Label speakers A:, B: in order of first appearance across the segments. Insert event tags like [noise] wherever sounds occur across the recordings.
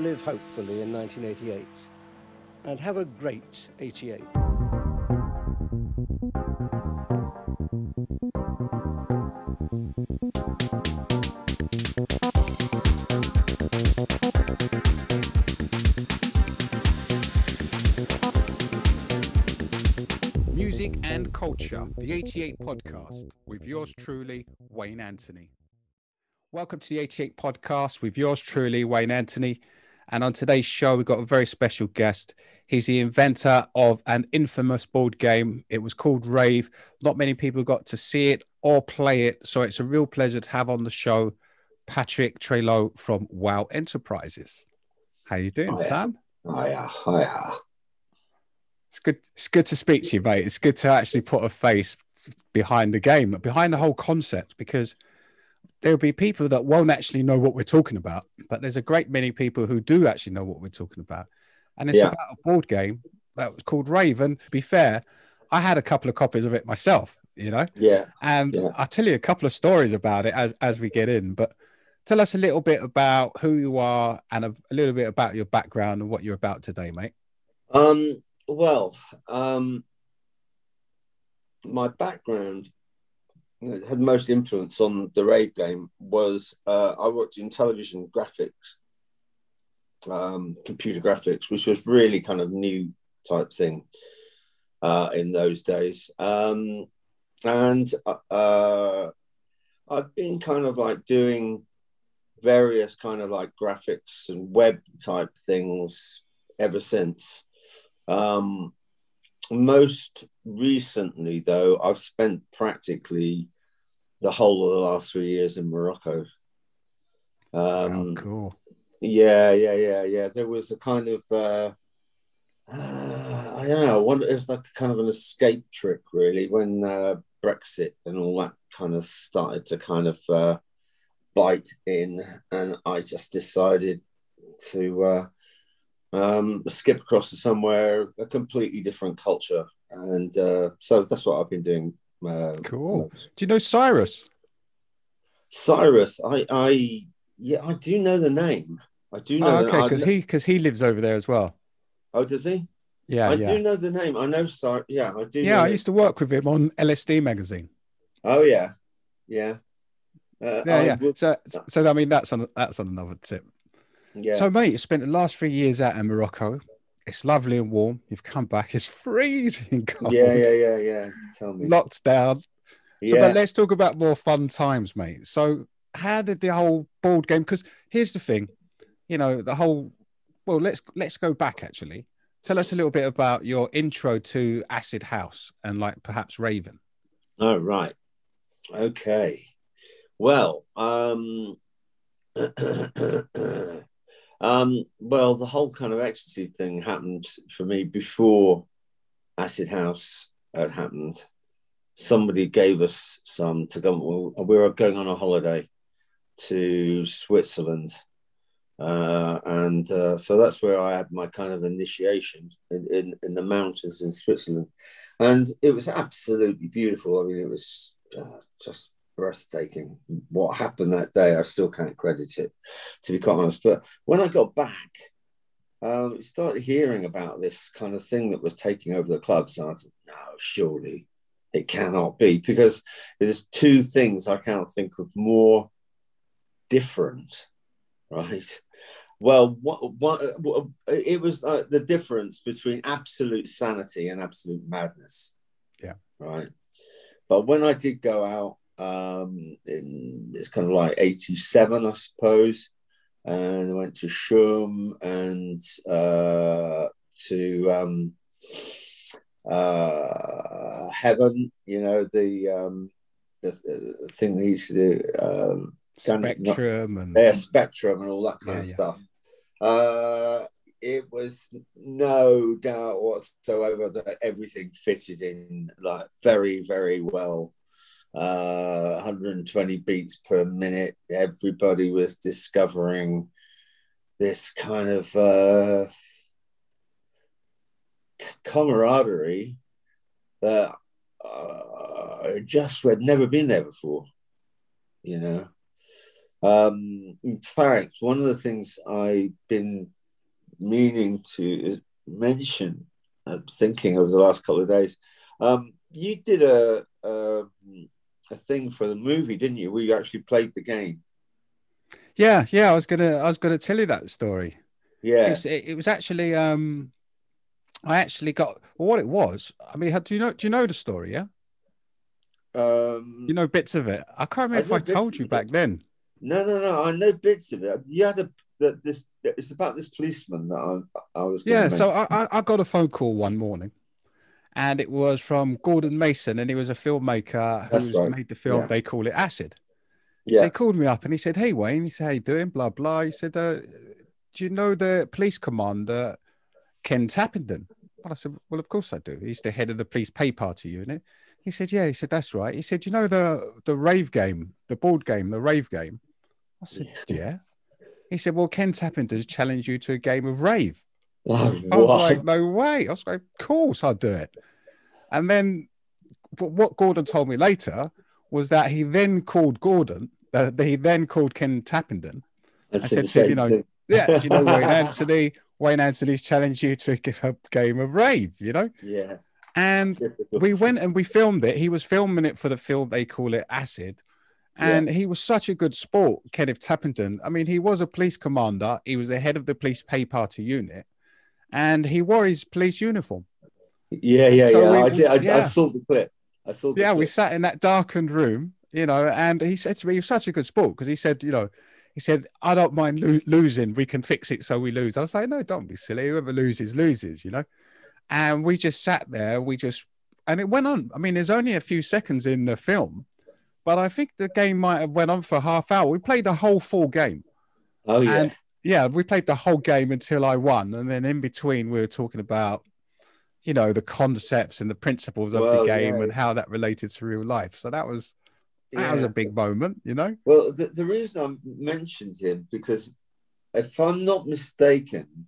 A: live hopefully in 1988 and have a great 88.
B: Music and Culture, the 88 podcast, with yours truly, Wayne Anthony. Welcome to the 88 podcast with yours truly, Wayne Anthony. And on today's show, we've got a very special guest. He's the inventor of an infamous board game. It was called Rave. Not many people got to see it or play it. So it's a real pleasure to have on the show Patrick Treloar from WoW Enterprises. How you doing,
C: Hiya.
B: Sam?
C: Hiya, hiya.
B: It's good. It's good to speak to you, mate. It's good to actually put a face behind the game, behind the whole concept, because there'll be people that won't actually know what we're talking about, but there's a great many people who do actually know what we're talking about, and it's
C: Yeah.
B: about a board game that was called Raven. To be fair, I had a couple of copies of it myself, you know,
C: Yeah.
B: and
C: Yeah.
B: I'll tell you a couple of stories about it as as we get in. But tell us a little bit about who you are and a, a little bit about your background and what you're about today, mate.
C: Um, well, um, my background that had most influence on the rave game was uh, I worked in television graphics, um, computer graphics, which was really kind of new type thing uh, in those days. Um, and uh, I've been kind of like doing various kind of like graphics and web type things ever since. Um, most recently, though, I've spent practically the whole of the last three years in Morocco. Um,
B: oh, cool.
C: yeah, yeah, yeah, yeah. There was a kind of, uh, uh, I don't know, one, it was like kind of an escape trick, really, when uh, Brexit and all that kind of started to kind of uh, bite in. And I just decided to uh, um, skip across to somewhere, a completely different culture. And uh, so that's what I've been doing. Uh,
B: Cool.
C: most.
B: Do you know Cyrus?
C: Cyrus, I, I, yeah, I do know the name. I do know.
B: Oh, okay, because he because he lives over there as well.
C: oh, does he?
B: Yeah,
C: I
B: yeah,
C: do know the name. I know. Sorry, yeah, I do.
B: yeah. I used to work with him on LSD magazine.
C: Oh yeah, yeah. Uh,
B: Yeah,
C: I
B: yeah.
C: would-
B: So, so I mean, that's on that's on another tip.
C: Yeah.
B: So, mate, you spent the last three years out in Morocco. It's lovely and warm. You've come back. It's freezing cold.
C: yeah, yeah, yeah, yeah. Tell me.
B: Locked down. So,
C: yeah.
B: but let's talk about more fun times, mate. So, how did the whole board game? Because here's the thing, you know, the whole. Well, let's let's go back actually. Tell us a little bit about your intro to Acid House and like perhaps Raven.
C: Oh right. Okay. Well, um, [clears throat] um, well, the whole kind of ecstasy thing happened for me before Acid House had happened. Somebody gave us some to go. We were going on a holiday to Switzerland, uh, and uh, so that's where I had my kind of initiation in, in, in the mountains in Switzerland, and it was absolutely beautiful. I mean, it was uh, just breathtaking. What happened that day, I still can't credit it, to be quite honest. But when I got back, um, I started hearing about this kind of thing that was taking over the clubs, and I thought, no, surely it cannot be because there's two things I can't think of more different, right? Well, what, what, what it was uh, the difference between absolute sanity and absolute madness.
B: Yeah.
C: Right. But when I did go out, um, in, it's kind of like 87, I suppose, and I went to Shoom and uh, to um, uh, Heaven, you know, the, um, the, the thing they used to do. Um, of not-
B: Spectrum and
C: yeah, spectrum and all that kind
B: Yeah,
C: of
B: yeah.
C: stuff. Uh, it was no doubt whatsoever that everything fitted in like very, very well. Uh, 120 beats per minute. Everybody was discovering this kind of uh, camaraderie that uh, just had never been there before. You know, Um, in fact, one of the things I've been meaning to mention, uh, thinking over the last couple of days, um, you did a, a a thing for the movie, didn't you? Where you actually played the game.
B: Yeah, yeah. I was gonna, I was gonna tell you that story.
C: Yeah,
B: It's, it, it was actually, um, I actually got well, what it was. I mean, how, do you know? Do you know the story? Yeah,
C: um,
B: you know bits of it. I can't remember
C: I
B: if I told you back then.
C: No, no, no. I know bits of it. You had a the, this. It's about this policeman that I, I was.
B: Yeah, so
C: mention.
B: I, I I got a phone call one morning, and it was from Gordon Mason, and he was a filmmaker
C: That's
B: who's
C: right.
B: made the film.
C: Yeah.
B: They call it Acid. So
C: yeah,
B: he called me up and he said, "Hey Wayne," he said, "How you doing?" Blah blah. He said, uh, "Do you know the police commander, Ken Tappenden?" And I said, "Well, of course I do. He's the head of the police pay party unit." He said, "Yeah." He said, "That's right." He said, "You know the the rave game, the board game, the rave game?" I said, "Yeah." He said, "Well, Ken Tappenden's challenged you to a game of rave."
C: Oh,
B: I was
C: what?
B: like, no way. I was like, of course I'll do it. And then what Gordon told me later was that he then called Gordon, uh, he then called Ken Tappenden.
C: And
B: I
C: said
B: said to him, you know,
C: thing.
B: Yeah, do you know Wayne [laughs] Anthony? Wayne Anthony's challenged you to give a game of rave, you know?
C: yeah.
B: And we went and we filmed it. He was filming it for the film, they call it Acid. And he was such a good sport, Kenneth Tappenden. I mean, he was a police commander, he was the head of the police pay party unit, and he wore his police uniform.
C: Yeah, yeah,
B: So
C: yeah.
B: we-
C: I did. I, I saw the clip. I saw. The
B: Yeah, we sat in that darkened room, you know, and he said to me, he was such a good sport because he said, you know, he said, I don't mind lo- losing. We can fix it so we lose. I was like, no, don't be silly. Whoever loses, loses, you know. And we just sat there. We just, and it went on. I mean, there's only a few seconds in the film, but I think the game might have went on for a half hour. We played the whole full game.
C: Oh yeah.
B: And yeah, we played the whole game until I won. And then in between, we were talking about, you know, the concepts and the principles of
C: Well,
B: the game
C: yeah.
B: and how that related to real life. So that was that was a big moment, you know.
C: Well, the, the reason I mentioned him because if I'm not mistaken,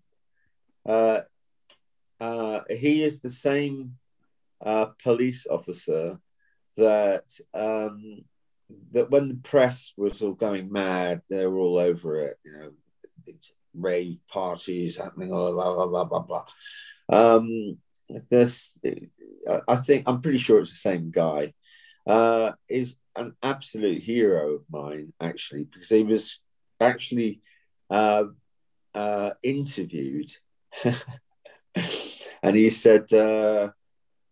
C: uh, uh, he is the same uh, police officer that um, that when the press was all going mad, they were all over it. You know, rave parties happening, blah blah blah blah blah. blah. Um, this, I- think, I'm pretty sure it's the same guy. Uh, is an absolute hero of mine, actually, because he was actually uh, uh, interviewed, [laughs] and he said, uh,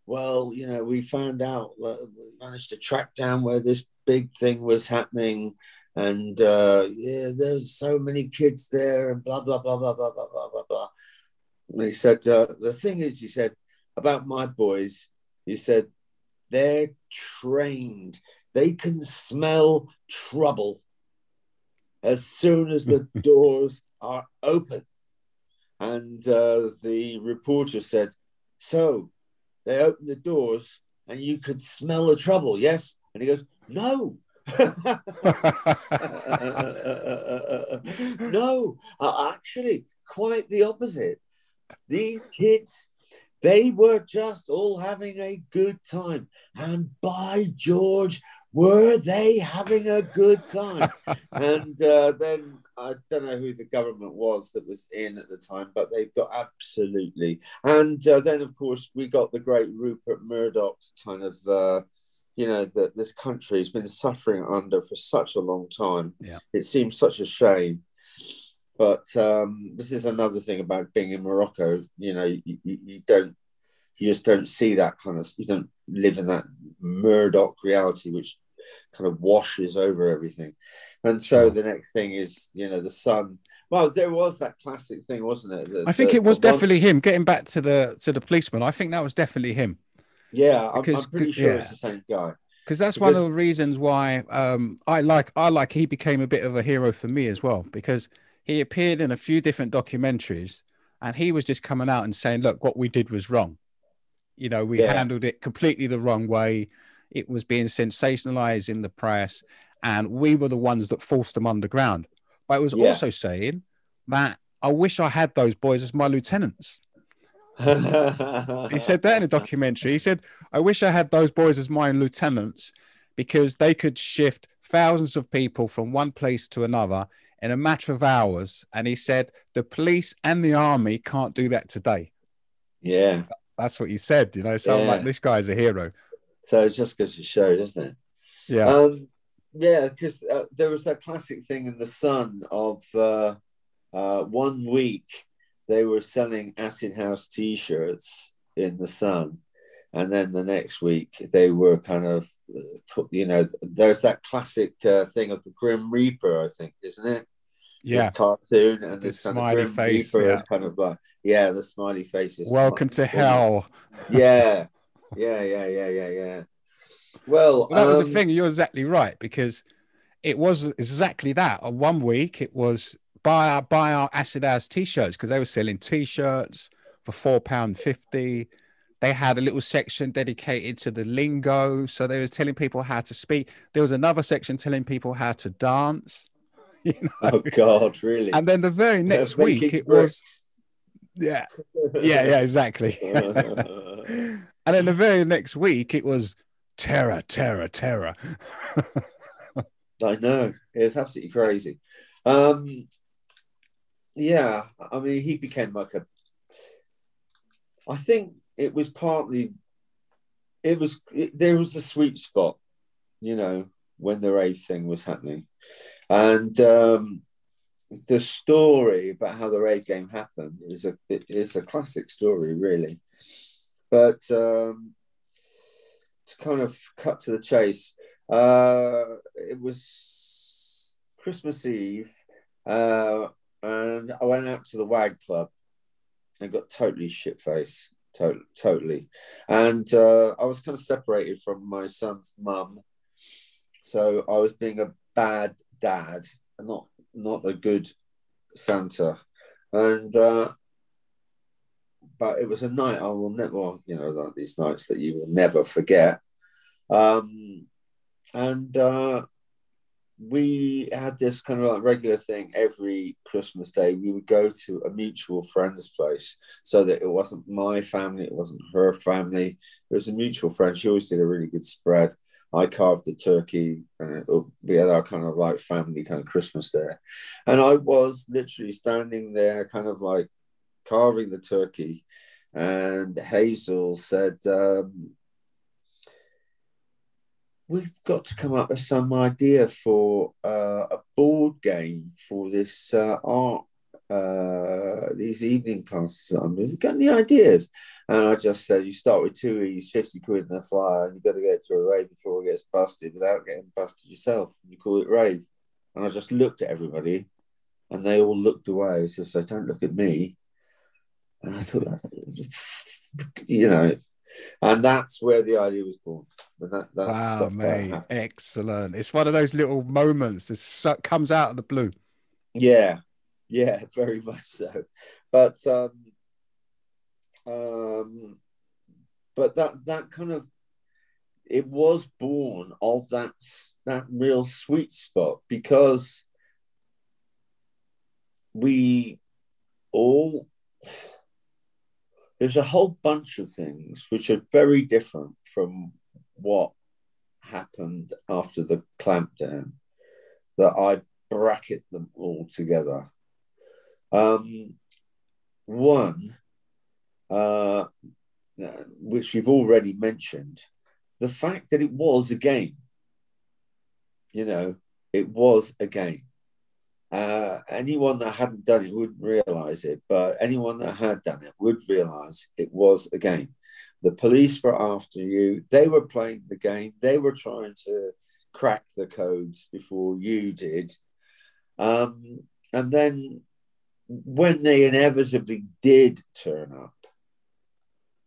C: "Well, you know, we found out, we managed to track down where this big thing was happening." And uh, yeah, there's so many kids there, and blah blah blah blah blah blah blah blah blah. And he said, uh, "The thing is," he said, "about my boys," he said, "they're trained they can smell trouble as soon as the [laughs] doors are open. And uh, the reporter said, So they opened the doors and you could smell the trouble, yes? And he goes, No. [laughs] no, actually, quite the opposite. These kids, they were just all having a good time. And by George, were they having a good time? and uh, then I don't know who the government was that was in at the time, but they got absolutely. And uh, then, of course, we got the great Rupert Murdoch kind of, uh, you know, that this country has been suffering under for such a long time.
B: Yeah.
C: It seems such a shame. But um, this is another thing about being in Morocco. You know, you, you, you don't, you just don't see that kind of, you don't live in that Murdoch reality, which kind of washes over everything. And so
B: Sure.
C: the next thing is, you know, the sun. Well, there was that classic thing, wasn't it? The-
B: I think
C: the-
B: it was
C: the one-
B: definitely him. Getting back to the to the policeman, I think that was definitely him
C: Yeah, I'm,
B: because-
C: I'm pretty sure
B: yeah.
C: it's the same guy.
B: because that's one of the reasons why um, I like I like he became a bit of a hero for me as well because he appeared in a few different documentaries and he was just coming out and saying, "Look, what we did was wrong. You know, we
C: Yeah.
B: handled it completely the wrong way. It was being sensationalized in the press, and we were the ones that forced them underground." But it was
C: Yeah.
B: also saying that I wish I had those boys as my lieutenants. He said that in a documentary. He said, I wish I had those boys as my lieutenants because they could shift thousands of people from one place to another in a matter of hours. And he said the police and the army can't do that today.
C: Yeah.
B: That's what he said. You know, so I'm like, this guy's a hero.
C: So it just goes to show, doesn't it?
B: Yeah.
C: Um, yeah, because uh, there was that classic thing in the Sun of uh, uh, one week they were selling Acid House T-shirts in the Sun, and then the next week they were kind of, uh, you know, there's that classic uh, thing of the Grim Reaper, I think, isn't it?
B: yeah.
C: This cartoon and
B: The
C: this kind
B: smiley
C: of Grim
B: face,
C: Reaper,
B: yeah.
C: kind of like, yeah, the smiley faces.
B: Welcome to hell.
C: Yeah, yeah, yeah, yeah, yeah, yeah. Well,
B: Well, that was the
C: um,
B: thing. You're exactly right because it was exactly that. On one week, it was buy our buy our acid house t-shirts because they were selling t-shirts for four pound fifty. They had a little section dedicated to the lingo, so they was telling people how to speak. There was another section telling people how to dance. [laughs] You know?
C: Oh God, really?
B: And then the very next
C: They're
B: week, it was yeah, yeah, yeah, exactly. [laughs] [laughs] and then the very next week, it was terror, terror, terror.
C: I know it's absolutely crazy. Um, yeah, I mean, he became like a. I think it was partly. It was it, there was a sweet spot, you know, when the rave thing was happening, and um, the story about how the rave game happened is a is a classic story, really. But um, to kind of cut to the chase, uh, it was Christmas Eve, uh, and I went out to the WAG Club and got totally shit faced, to- totally. And uh, I was kind of separated from my son's mum, so I was being a bad dad, and not not a good Santa, and. Uh, but it was a night I will never, you know, like these nights that you will never forget. Um, and uh, we had this kind of like regular thing every Christmas Day. We would go to a mutual friend's place so that it wasn't my family, it wasn't her family. It was a mutual friend. She always did a really good spread. I carved the turkey, and it, we had our kind of like family kind of Christmas there. And I was literally standing there, kind of like carving the turkey. And Hazel said, um, we've got to come up with some idea for uh, a board game for this uh, art, uh, these evening classes that I'm doing. Got any ideas? And I just said, you start with two E's, 50 quid in a flyer, and you've got to get to a rave before it gets busted without getting busted yourself. You call it rave. And I just looked at everybody, and they all looked away. So, so don't look at me. And I thought, [laughs] you know, and that's where the idea was born. And that, that's
B: Wow,
C: that
B: mate, excellent. It's one of those little moments that comes out of the blue.
C: Yeah, yeah, [laughs] very much so. But um, um, but that that kind of it was born of that that real sweet spot because we all there's a whole bunch of things which are very different from what happened after the clampdown that I bracket them all together. Um, one, uh, which we've already mentioned, the fact that it was a game. You know, it was a game. Uh, anyone that hadn't done it wouldn't realize it, but anyone that had done it would realize it was a game. The police were after you, they were playing the game, they were trying to crack the codes before you did. Um, and then when they inevitably did turn up,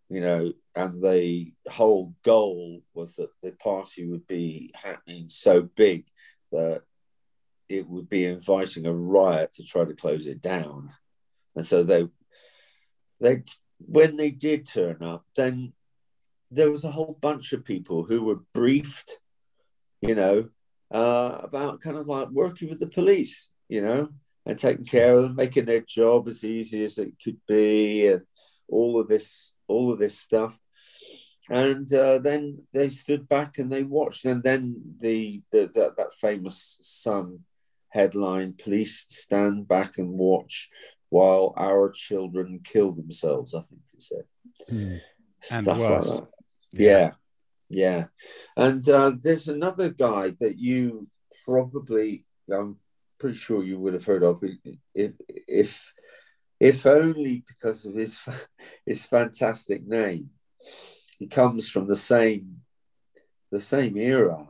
C: you know, and the whole goal was that the party would be happening so big that it would be inviting a riot to try to close it down. And so they, they, when they did turn up, then there was a whole bunch of people who were briefed, you know, uh, about kind of like working with the police, you know, and taking care of them, making their job as easy as it could be, and all of this, all of this stuff. and uh, then they stood back and they watched, and then the, the, the that famous Sun headline: "Police stand back and watch while our children kill themselves." I think it said.
B: Hmm. And
C: Stuff
B: worse.
C: like that. Yeah, yeah. And uh, there's another guy that you probably, I'm pretty sure you would have heard of, if if if only because of his [laughs] his fantastic name. He comes from the same the same era,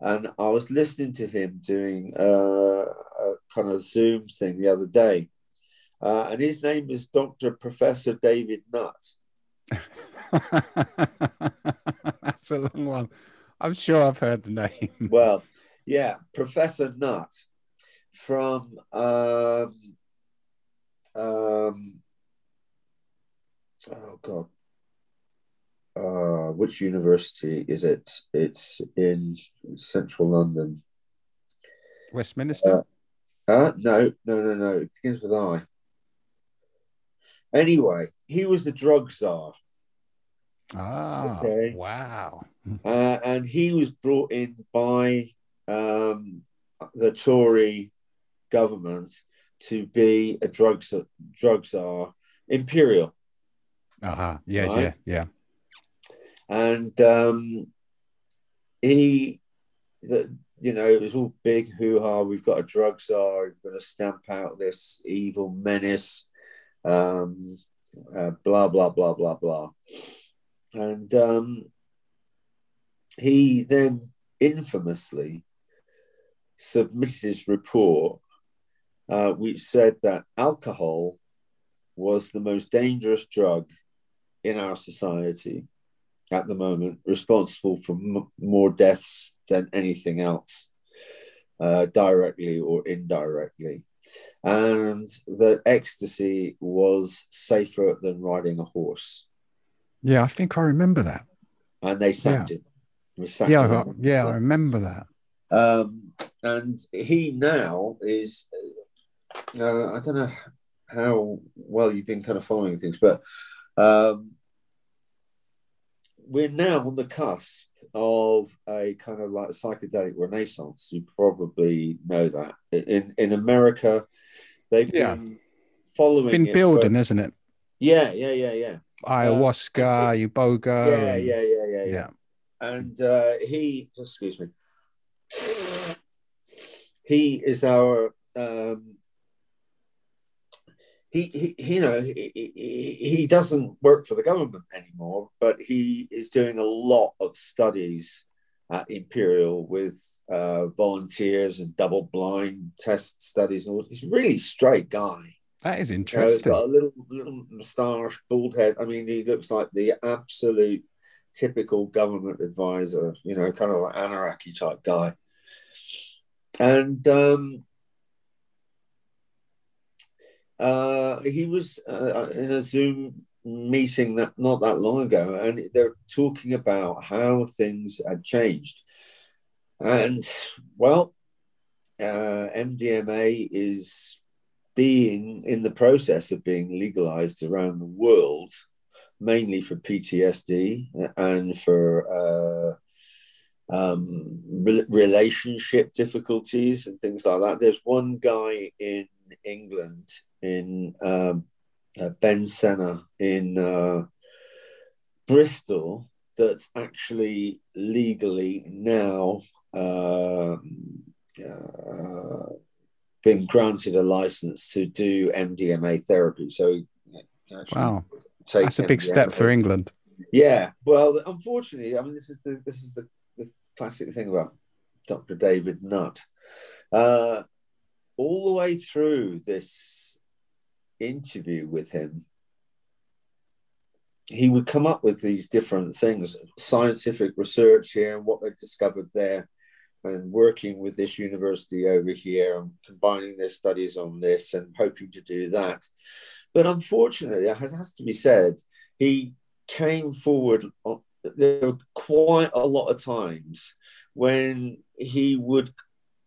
C: and I was listening to him doing uh, a kind of Zoom thing the other day, uh, and his name is Doctor Professor David Nutt. [laughs]
B: That's a long one. I'm sure I've heard the name. [laughs]
C: Well, yeah, Professor Nutt from um, um, oh god, uh, which university is it? It's in central London.
B: Westminster.
C: Uh, no, no, no, no. It begins with I. Anyway, he was the drug czar.
B: ah,
C: okay.
B: wow.
C: Uh, and he was brought in by um, the Tory government to be a drug drug czar, imperial,
B: Uh-huh. Yes,
C: Right.
B: yeah, yeah.
C: And um, he, the, you know, it was all big hoo ha. We've got a drug czar. We're going to stamp out this evil menace. Um, uh, blah blah blah blah blah, and um, he then infamously submitted his report, uh, which said that alcohol was the most dangerous drug in our society at the moment, responsible for m- more deaths than anything else, uh, directly or indirectly. And that ecstasy was safer than riding a horse.
B: Yeah, I think I remember that.
C: And they sacked him. They sacked
B: Yeah,
C: him.
B: I, yeah, I remember that.
C: Um, and he now is, uh, I don't know how well you've been kind of following things, but um, we're now on the cusp of a kind of like psychedelic renaissance. You probably know that in in America, they've
B: Yeah.
C: been following
B: Been building,
C: for-
B: isn't it?
C: yeah, yeah, yeah, yeah,
B: Ayahuasca, Iboga.
C: yeah, yeah, yeah, yeah, yeah.
B: yeah.
C: and uh, he excuse me he is our um, he, he you know he, he, he doesn't work for the government anymore but he is doing a lot of studies at imperial with uh, volunteers and double blind test studies and all he's a really straight guy
B: That is
C: you know, he's
B: interesting.
C: got a little little moustache, bald head. I mean, he looks like the absolute typical government advisor, you know, kind of like anarchy type guy. And um, uh, he was uh, in a Zoom meeting that not that long ago, and they're talking about how things had changed. And well, uh, MDMA is being in the process of being legalized around the world, mainly for PTSD and for uh, um, re- relationship difficulties and things like that. There's one guy in England, in um, uh, Ben Sessa in uh, Bristol, that's actually legally now. Um, uh, been granted a license to do MDMA therapy. So, actually
B: Wow. That's a big
C: MDMA.
B: step for England.
C: Yeah, well, unfortunately, I mean, this is the this is the, the classic thing about Dr. David Nutt. Uh, all the way through this interview with him, he would come up with these different things, scientific research here, and what they discovered there, and working with this university over here, and combining their studies on this, and hoping to do that. But unfortunately, it has, has to be said, he came forward. Uh, there were quite a lot of times when he would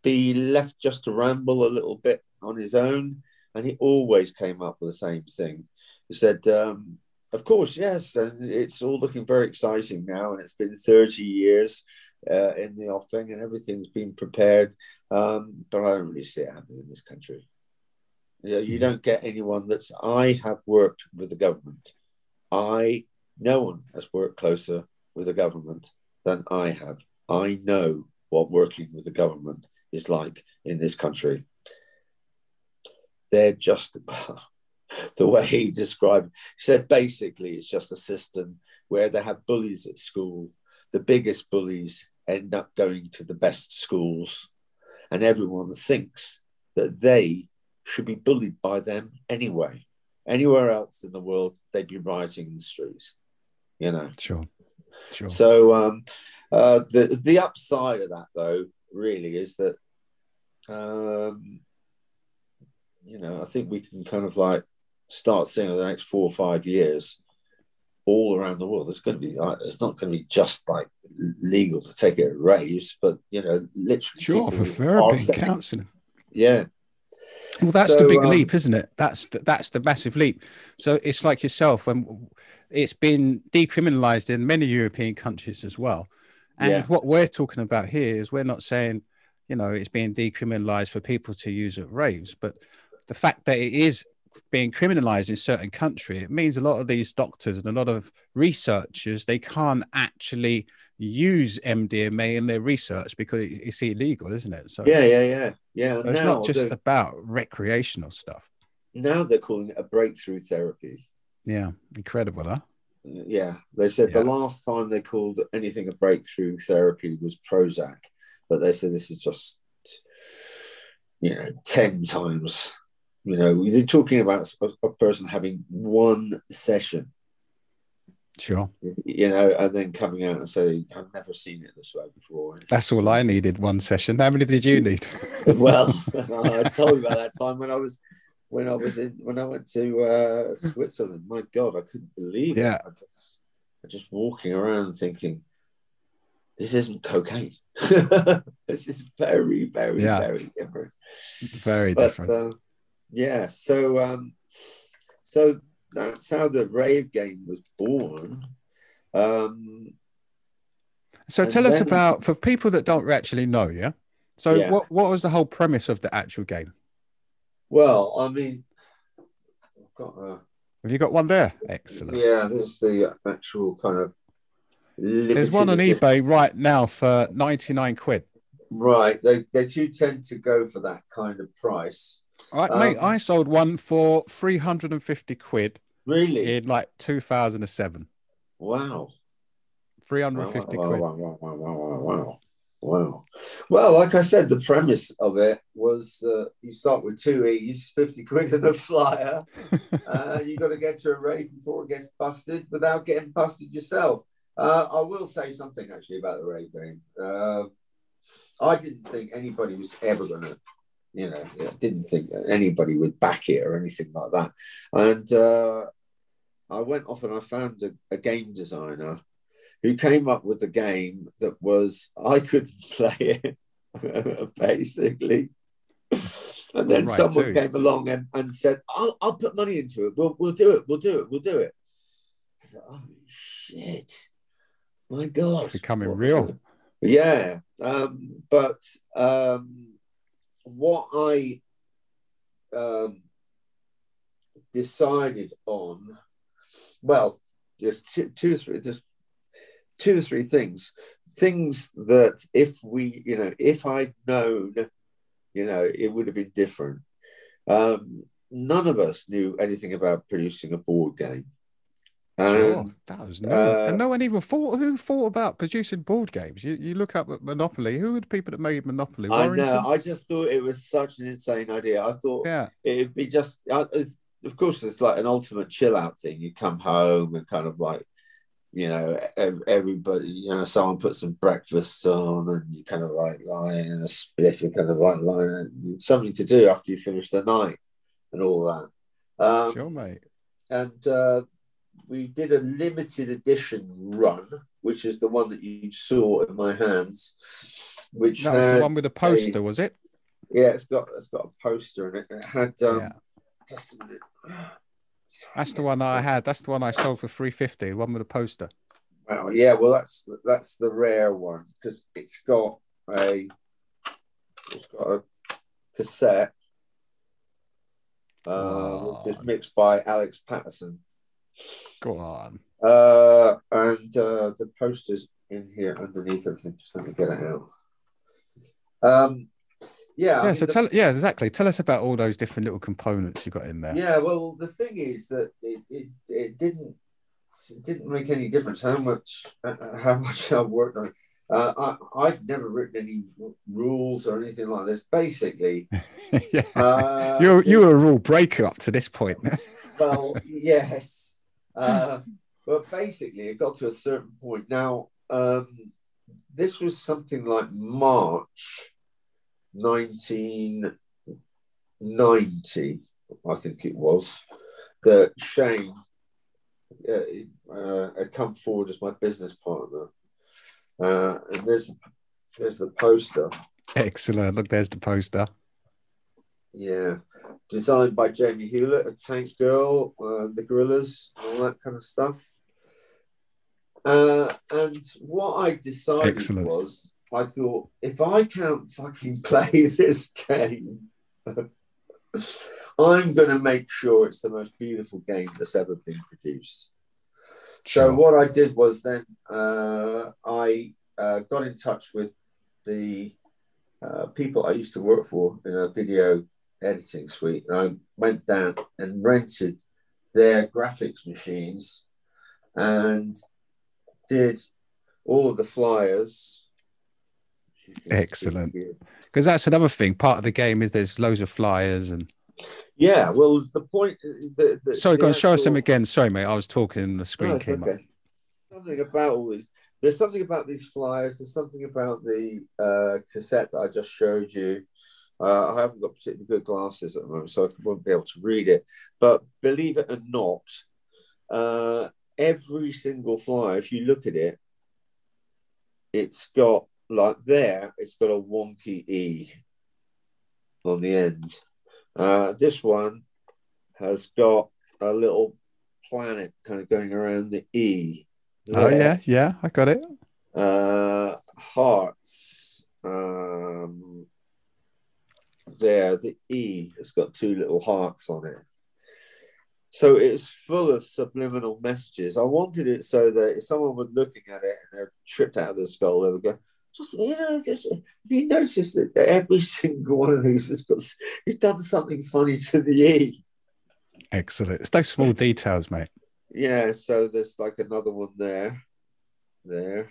C: be left just to ramble a little bit on his own, and he always came up with the same thing. He said, um, of course, yes, and it's all looking very exciting now, and it's been 30 years uh, in the offing, and everything's been prepared. Um, but I don't really see it happening in this country. You, know, you
B: Hmm.
C: don't get anyone that's. I have worked with the government. I no one has worked closer with the government than I have. I know what working with the government is like in this country. They're just [laughs] the way he described. He said basically it's just a system where they have bullies at school. The biggest bullies end up going to the best schools, and everyone thinks that they should be bullied by them anyway. Anywhere else in the world, they'd be rioting in the streets. You know.
B: Sure. Sure.
C: So um, uh, the the upside of that, though, really is that um, you know I think we can kind of like start seeing over the next four or five years all around the world. There's going to be like, it's not going to be just like legal to take it at raves, but you know, literally.
B: Sure, for therapy and counselling.
C: Yeah,
B: Well, that's the big
C: um,
B: leap, isn't it? That's the, that's the massive leap. So it's like yourself when it's been decriminalised in many European countries as well. And
C: Yeah.
B: what we're talking about here is we're not saying, you know, it's being decriminalised for people to use at raves, but the fact that it is being criminalised in certain country, it means a lot of these doctors and a lot of researchers they can't actually use MDMA in their research because it's illegal, isn't it? So
C: yeah, yeah, yeah, yeah.
B: so it's not just about recreational stuff.
C: now they're calling it a breakthrough therapy.
B: Yeah, incredible, huh?
C: Yeah, they said
B: Yeah.
C: the last time they called anything a breakthrough therapy was Prozac, but they said this is just, you know, 10 times. You know, you're talking about a, person having one session,
B: Sure.
C: you know, and then coming out and saying, I've never seen it this way before.
B: That's all I needed. One session. How many did you [laughs] need?
C: well, [laughs] I told you about that time when I was when I was in when I went to uh, Switzerland. My God, I couldn't believe
B: Yeah.
C: it. I just, I just walking around thinking, this isn't cocaine. [laughs] this is very, very,
B: Yeah.
C: very different.
B: Very
C: But
B: different.
C: uh, yeah, so um, so that's how the rave game was born. Um,
B: so tell us about for people that don't actually know, yeah. So
C: Yeah.
B: what what was the whole premise of the actual game?
C: well, I mean, I've got a
B: Have you got one there? Excellent.
C: Yeah, there's the actual kind of.
B: There's one on eBay right now for 99 quid.
C: Right, they they do tend to go for that kind of price.
B: I, mate,
C: Um,
B: I sold one for 350 quid
C: Really?
B: in like 2007.
C: wow.
B: 350
C: wow,
B: quid.
C: Wow, wow, wow, wow, wow, wow, wow. Well, like I said, the premise of it was uh, you start with two E's, 50 quid and a flyer. [laughs] uh, you got to get to a rave before it gets busted without getting busted yourself. Uh, I will say something actually about the rave game. Uh, I didn't think anybody was ever going to, you know, I didn't think anybody would back it or anything like that. And uh, I went off and I found a, a game designer who came up with a game that was I couldn't [laughs] play it [laughs] basically. And then
B: Right,
C: someone
B: too.
C: came along and, and said, I'll, I'll put money into it. We'll, we'll do it. We'll do it. We'll do it. Thought, oh, shit. My God.
B: It's becoming
C: What-
B: real. [laughs]
C: Yeah. Um, but um, what I um, decided on, well, just two, two or three, just two or three things. Things that if we, you know, if I'd known, you know, it would have been different. Um, none of us knew anything about producing a board game.
B: Sure,
C: And
B: that was no,
C: uh,
B: and no one even thought. Who thought about producing board games? You, you look up at Monopoly. Who were the people that made Monopoly?
C: I know. I just thought it was such an insane idea. I thought
B: yeah,
C: it'd be just, uh, it's, of course, it's like an ultimate chill out thing. You come home and kind of like, you know, everybody, you know, someone puts some breakfast on and you kind of like lying in a spliff, you kind of like lying, something to do after you finish the night and all that. Um,
B: sure, mate.
C: and uh, we did a limited edition run, which is the one that you saw in my hands. Which
B: That was the one with the poster, was it?
C: yeah, it's got it's got a poster in it. It had um,
B: Yeah.
C: just a minute.
B: That's the one that I had. That's the one I sold for three fifty. One with a poster.
C: Wow, yeah, well, that's that's the rare one because it's got a it's got a cassette, uh,
B: Oh.
C: which is mixed by Alex Paterson,
B: Go on.
C: uh, and uh, the posters in here underneath everything. Just let me get it out. Um, yeah, I mean,
B: So
C: the-
B: tell. Yeah, exactly. Tell us about all those different little components you got in there.
C: Yeah, well, the thing is that it, it, it didn't it didn't make any difference how much uh, [laughs] how much I worked on. Uh, I I'd never written any r- rules or anything like this. Basically, [laughs]
B: yeah.
C: uh,
B: you're you were a rule breaker up to this point. [laughs]
C: well, yes, uh, but basically, it got to a certain point. Now, um, this was something like March, nineteen ninety, I think it was, that Shane uh, uh, had come forward as my business partner, uh, and there's there's the poster.
B: Excellent. Look, there's the poster.
C: Yeah. Designed by Jamie Hewlett, a tank girl, uh, the Gorillaz, all that kind of stuff. Uh, and what I decided
B: Excellent.
C: was, I thought, if I can't fucking [laughs] play this game, [laughs] I'm going to make sure it's the most beautiful game that's ever been produced. So
B: Sure.
C: what I did was then uh, I uh, got in touch with the uh, people I used to work for in a video editing suite, and I went down and rented their graphics machines and did all of the flyers.
B: Excellent. Because that's another thing. Part of the game is there's loads of flyers and.
C: Yeah, well, the point. The, the,
B: Sorry,
C: the
B: go on. Show us them again. Sorry, mate. I was talking and the screen
C: it's
B: came up.
C: Something about all these. There's something about these flyers. There's something about the uh, cassette that I just showed you. Uh, I haven't got particularly good glasses at the moment, so I won't be able to read it. But believe it or not, uh, every single flyer, if you look at it, it's got like there, it's got a wonky E on the end. Uh, this one has got a little planet kind of going around the E.
B: Oh yeah, yeah. I got it.
C: Uh, hearts. Um, there, the E has got two little hearts on it. So it's full of subliminal messages. I wanted it so that if someone was looking at it and they're tripped out of the skull, they would go, just you know, just you noticed that every [laughs] single one of these has got he's done something funny to the E.
B: Excellent. It's those small details, mate.
C: Yeah, so there's like another one there, there,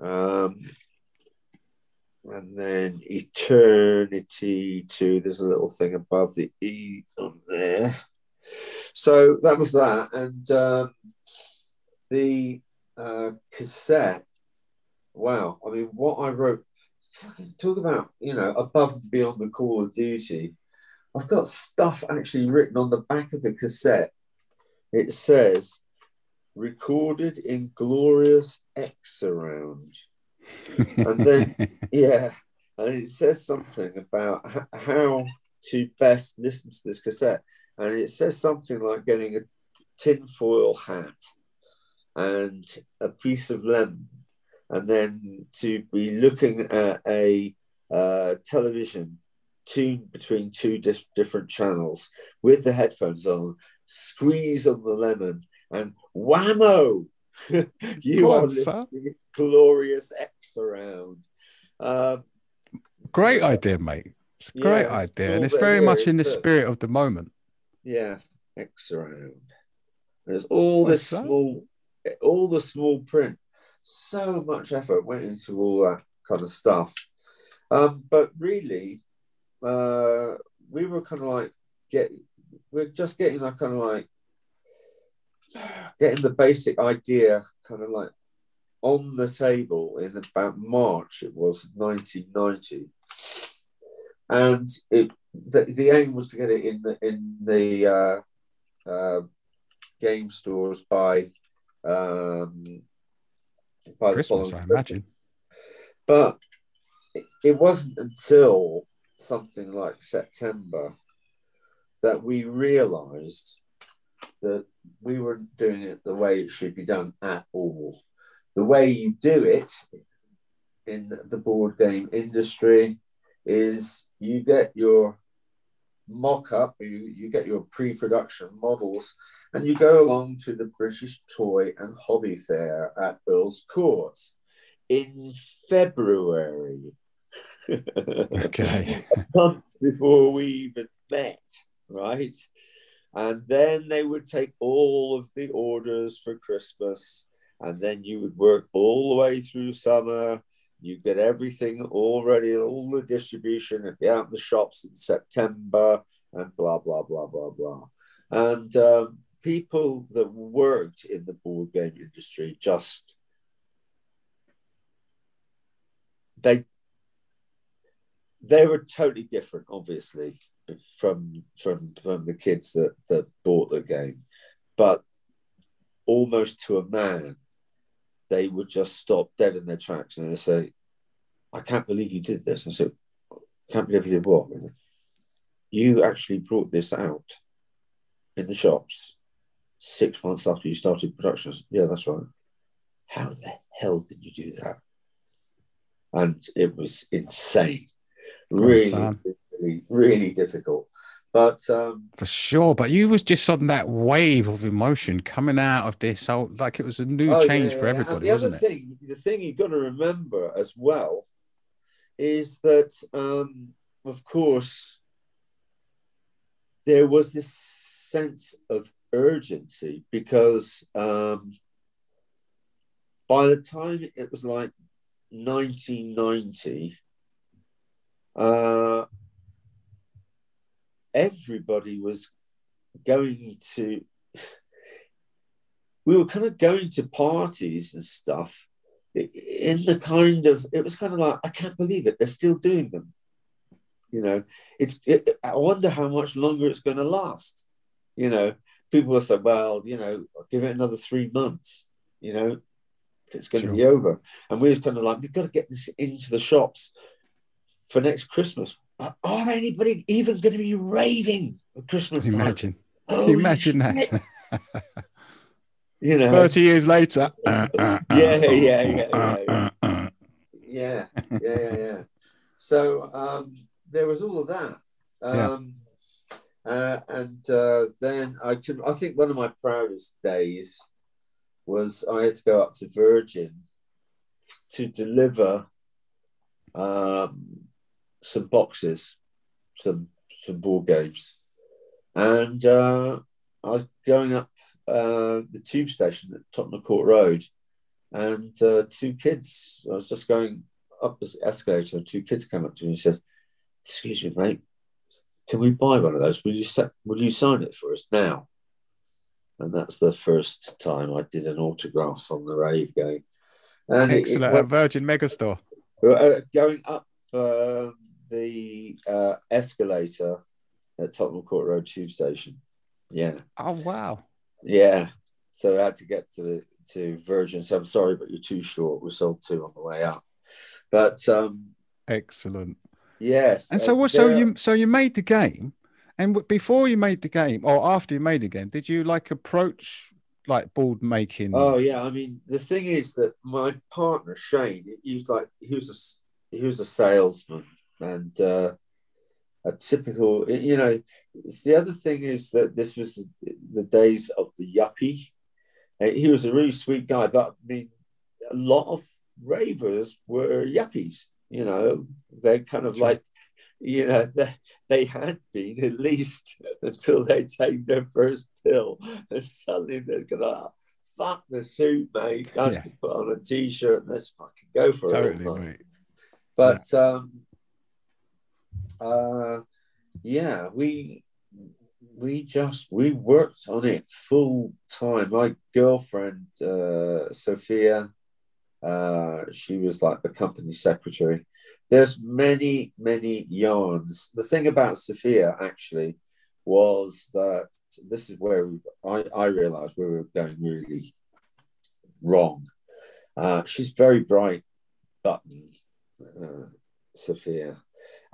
C: um, and then eternity too. There's a little thing above the E on there. So that was that, and um, the uh, cassette. Wow, I mean, what I wrote. Talk about you know above and beyond the Call of Duty. I've got stuff actually written on the back of the cassette it says recorded in glorious X surround. And then- [laughs] Yeah. And it says something about how to best listen to this cassette. And it says something like getting a tinfoil hat and a piece of lemon, and then to be looking at a uh, television tuned between two dis- different channels with the headphones on squeeze on the lemon, and whammo! [laughs] you
B: Go
C: are
B: on,
C: listening glorious X around. Um,
B: Great idea, mate. It's a great
C: Yeah,
B: idea, and it's very much in the spirit of the moment.
C: yeah, X around. There's all
B: What's
C: this
B: that?
C: small, all the small print. So much effort went into all that kind of stuff. Um, but really, uh, we were kind of like get, we're just getting that kind of like getting the basic idea kind of like on the table in about March. It was 1990, and it the, the aim was to get it in the in the uh, uh, game stores by um, by
B: Christmas, I imagine.
C: but it, it wasn't until something like September that we realized that we weren't doing it the way it should be done at all. The way you do it in the board game industry is you get your mock up, you, you get your pre production models, and you go along to the British Toy and Hobby Fair at Earl's Court in February. [laughs]
B: Okay. [laughs]
C: a month before we even met, right? And then they would take all of the orders for Christmas, and then you would work all the way through summer. You get everything all ready, all the distribution, and be out in the shops in September, and blah blah blah blah blah. And um, people that worked in the board game industry just they they were totally different, obviously, from from from the kids that that bought the game, but almost to a man, they would just stop dead in their tracks and they say, "I can't believe you did this." I said, "Can't believe you did what?" You actually brought this out in the shops six months after you started production. Said, yeah, that's right. How the hell did you do that? And it was insane really. Really, really difficult. But um,
B: For sure, but you was just on that wave of emotion coming out of this, whole, like it was a new
C: oh,
B: change
C: yeah,
B: for
C: yeah. And
B: everybody,
C: the other
B: it?
C: thing, the thing you've got to remember as well is that, um, of course, there was this sense of urgency because um, by the time it was like 1990, uh, everybody was going to we were kind of going to parties and stuff in the kind of it was kind of like i can't believe it. They're still doing them. You know it's it, i wonder how much longer it's going to last. You know people will say well you know I'll give it another three months you know it's going
B: Sure.
C: to be over. And we was kind of like we've got to get this into the shops for next christmas are are anybody even going to be raving at christmas time?
B: Imagine,
C: Holy
B: imagine
C: shit.
B: that. [laughs]
C: you know
B: 30 years later.
C: Yeah, yeah, yeah, yeah, yeah.
B: yeah.
C: yeah, yeah, yeah, yeah. So um, there was all of that, um, uh, and uh, then I can. I think one of my proudest days was I had to go up to Virgin to deliver um, some boxes, some some board games, and uh, I was going up uh, the tube station at Tottenham Court Road, and uh, two kids. I was just going up this escalator, and two kids came up to me and said, "Excuse me, mate, can we buy one of those? Will you sa- will you sign it for us now?" And that's the first time I did an autograph on the rave game. And it- it
B: Excellent.
C: went-
B: At Virgin Megastore.
C: uh, going up uh, the uh, escalator at Tottenham Court Road Tube Station. Yeah,
B: Oh, wow.
C: yeah. So I had to get to the to Virgin. So I'm sorry, but you're too short. We sold two on the way up. But um,
B: Excellent.
C: yes.
B: And so
C: uh,
B: what? So you so you made the game, and before you made the game, or after you made the game, did you like approach like board making?
C: Oh yeah, I mean the thing is that my partner Shane, he's like he was a s- he was a salesman and uh, a typical you know. The other thing is that this was the, the days of the yuppie. Uh, He was a really sweet guy, but I mean a lot of ravers were yuppies. You know, they're kind of like you know they, they had been at least [laughs] until they take their first pill and suddenly they're gonna fuck the suit mate I
B: Yeah.
C: put on a t-shirt and let's fucking go for it
B: totally,
C: night."
B: mate.
C: but um uh yeah we we just we worked on it full time. My girlfriend uh sophia uh she was like the company secretary. There's many many yarns. The thing about sophia actually was that this is where we, I, I realized we were going really wrong. Uh, she's very bright button uh, sophia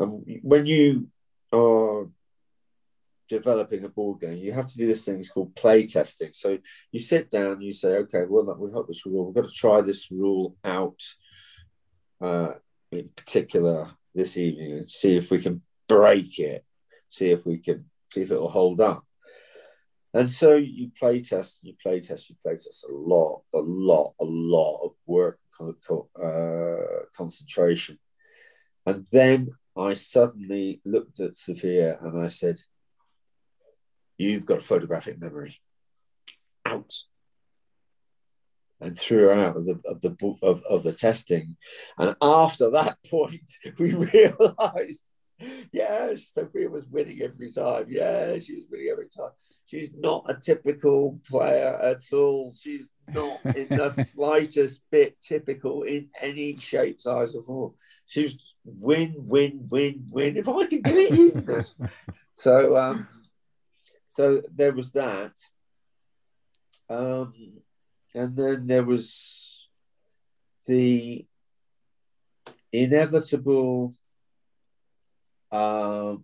C: and when you are developing a board game, you have to do this thing called play testing. So you sit down, you say, okay, well, we got this rule. We've got to try this rule out uh, in particular this evening and see if we can break it, see if we can see if it will hold up. And so you play test, you play test, you play test a lot, a lot, a lot of work, uh, concentration. And then I suddenly looked at Sophia and I said, You've got a photographic memory. Out. And threw her out of the of the of, of the testing. And after that [laughs] point, we realized yeah, Sophia was winning every time. Yeah, she was winning every time. She's not a typical player at all. She's not in the [laughs] slightest bit typical in any shape, size, or form. She's win, win, win, win. If I can do it, you [laughs] So, um, so there was that. Um, and then there was the inevitable uh,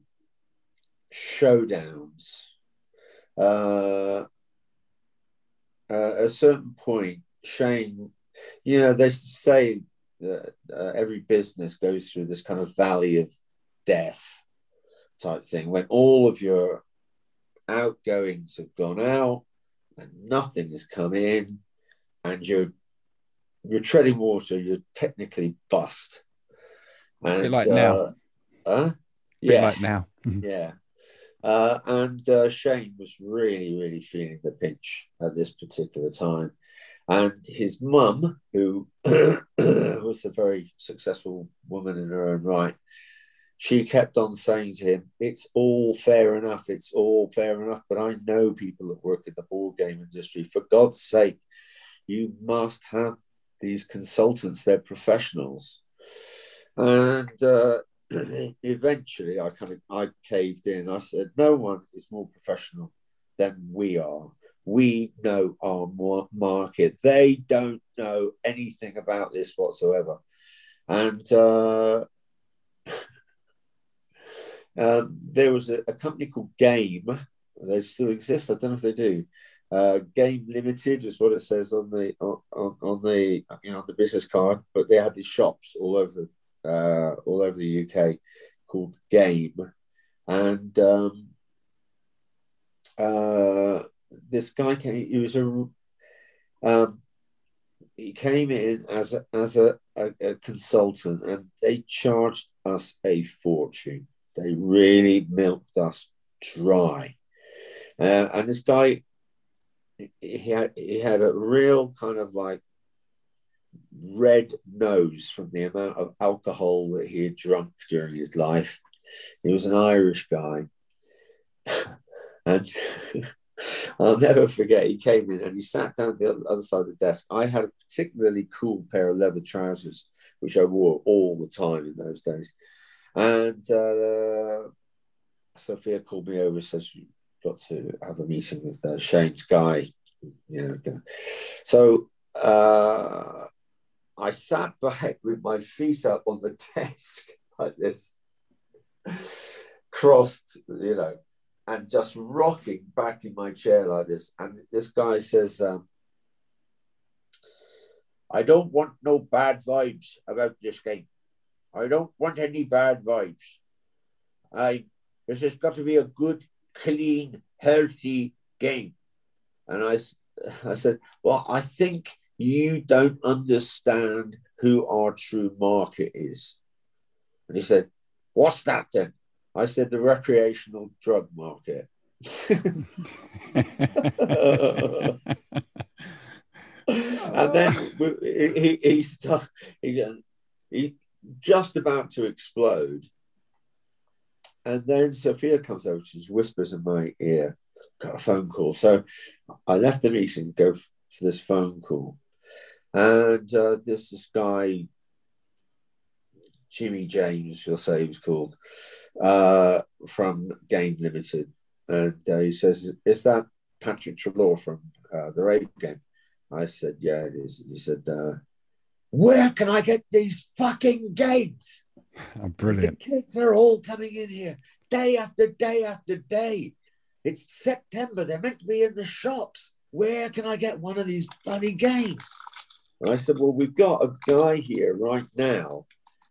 C: showdowns. Uh, uh, at a certain point, Shane, you know, they say uh, every business goes through this kind of valley of death type thing when all of your outgoings have gone out and nothing has come in and you're you're treading water you're technically bust.
B: And, like uh, now
C: huh?
B: yeah. like now. [laughs]
C: Yeah. Uh, and uh, Shane was really, really feeling the pinch at this particular time. And his mum, who [clears throat] was a very successful woman in her own right, she kept on saying to him, It's all fair enough. It's all fair enough. But I know people that work in the board game industry. For God's sake, you must have these consultants, they're professionals. And uh, [clears throat] eventually I kind of I caved in. I said, no one is more professional than we are. We know our market. They don't know anything about this whatsoever. And uh, um, [laughs] there was a, a, company called Game. They still exist. I don't know if they do. Uh, Game Limited is what it says on the on, on the you know on the business card. But they had these shops all over the uh, all over the UK called Game, and um, uh, this guy came. He was a um, he came in as a, as a, a, a, consultant, and they charged us a fortune. They really milked us dry, uh, and this guy he had he had a real kind of like red nose from the amount of alcohol that he had drunk during his life. He was an Irish guy. [laughs] and I'll never forget, he came in and he sat down the other side of the desk. I had a particularly cool pair of leather trousers, which I wore all the time in those days. And uh, Sophia called me over, says, You've got to have a meeting with uh, Shane's guy. You know, so uh, I sat [laughs] back with my feet up on the [laughs] desk like this, crossed, you know, and just rocking back in my chair like this. And this guy says, um, I don't want no bad vibes about this game. I don't want any bad vibes. I this has got to be a good, clean, healthy game. And I, [laughs] I said, well, I think you don't understand who our true market is. And he said, What's that then? I said, The recreational drug market. [laughs] and then he, he, started, he, he just about to explode. And then Sophia comes over, she whispers in my ear, got a phone call. So I left the meeting, go for this phone call. And uh, there's this guy, Jimmy James, you'll say he was called, uh, from Game Limited. And uh, he says, Is that Patrick Treloar from uh, the Rave game? I said, Yeah, it is. And he said, uh, Where can I get these fucking games? [laughs]
B: Oh, brilliant.
C: The kids are all coming in here day after day after day. It's September. They're meant to be in the shops. Where can I get one of these bloody games? And I said, Well, we've got a guy here right now,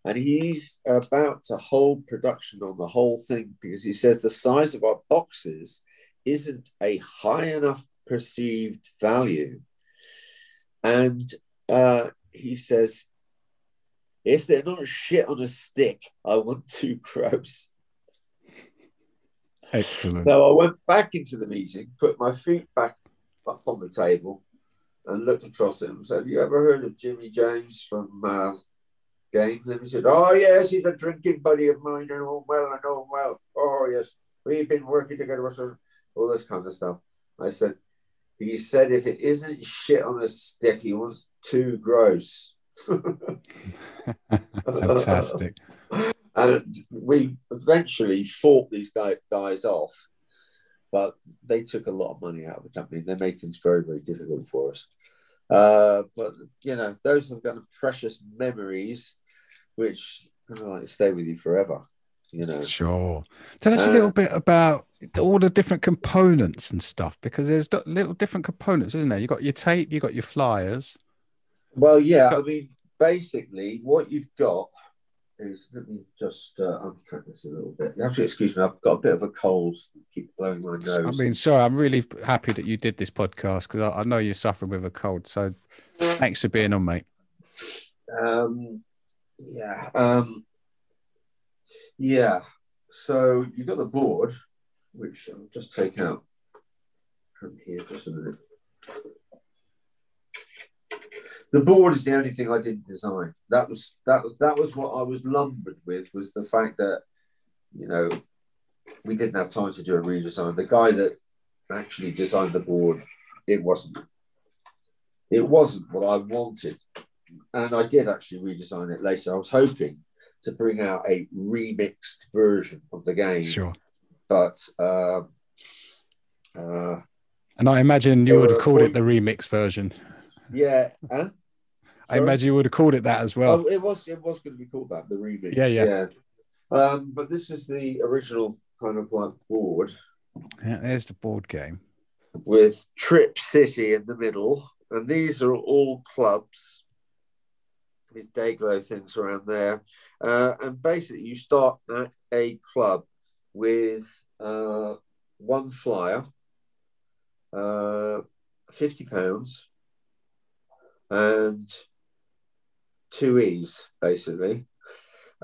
C: and he's about to hold production on the whole thing because he says the size of our boxes isn't a high enough perceived value. And uh, he says, if they're not shit on a stick, I want two crows. [laughs]
B: Excellent.
C: So I went back into the meeting, put my feet back up on the table, and looked across at him and said, Have you ever heard of Jimmy James from uh, Game said, Oh, yes, he's a drinking buddy of mine. I know him well, I know him well. Oh, yes, we've been working together, all this kind of stuff. I said, He said, if it isn't shit on a stick, he wants two gross. [laughs]
B: Fantastic. [laughs]
C: and we eventually fought these guy, guys off, but they took a lot of money out of the company. They made things very, very difficult for us. Uh, but you know, those are kind of precious memories, which kind of like stay with you forever. You know.
B: Sure. Tell us a
C: Uh,
B: little bit about all the different components and stuff because there's little different components, isn't there? You got your tape, you got your flyers.
C: Well, yeah. I mean, basically, what you've got is let me just uh, unpack this a little bit. You have to excuse me. I've got a bit of a cold. Keep blowing my nose.
B: I mean, sorry, I'm really happy that you did this podcast because I, I know you're suffering with a cold. So thanks for being on, mate.
C: Um, yeah. Um, yeah. So you've got the board, which I'll just take out from here just a minute. The board is the only thing I didn't design. That was that was that was what I was lumbered with was the fact that you know we didn't have time to do a redesign. The guy that actually designed the board, it wasn't it wasn't what I wanted and I did actually redesign it later. I was hoping to bring out a remixed version of the game,
B: Sure.
C: but um, uh,
B: And I imagine you would have
C: Uh,
B: called it the remix version.
C: yeah, huh?
B: I imagine you would have called it that as well.
C: Oh, it was it was going to be called that the remix.
B: Yeah, yeah.
C: Um, but this is the original kind of like board
B: Yeah, there's the board game.
C: with Trip City in the middle, and these are all clubs. These Dayglow things around there, uh, and basically you start at a club with uh, one flyer, uh, fifty pounds, and two E's basically.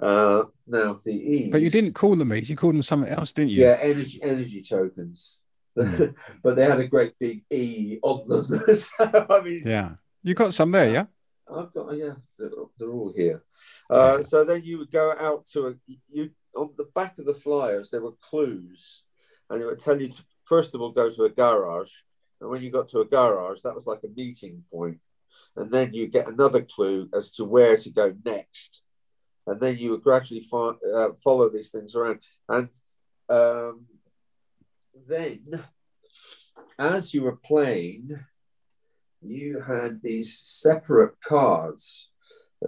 C: Uh, now the E's,
B: But you didn't call them E's, you called them something else, didn't you?
C: yeah, energy energy tokens. [laughs] but they had a great big E on them. [laughs] so, I mean,
B: Yeah. You got some there, yeah?
C: I've got yeah, they're, they're all here. Uh. So then you would go out to a you on the back of the flyers. There were clues, and it would tell you to first of all go to a garage, and when you got to a garage, that was like a meeting point, and then you get another clue as to where to go next, and then you would gradually uh, follow these things around, and um, then as you were playing you had these separate cards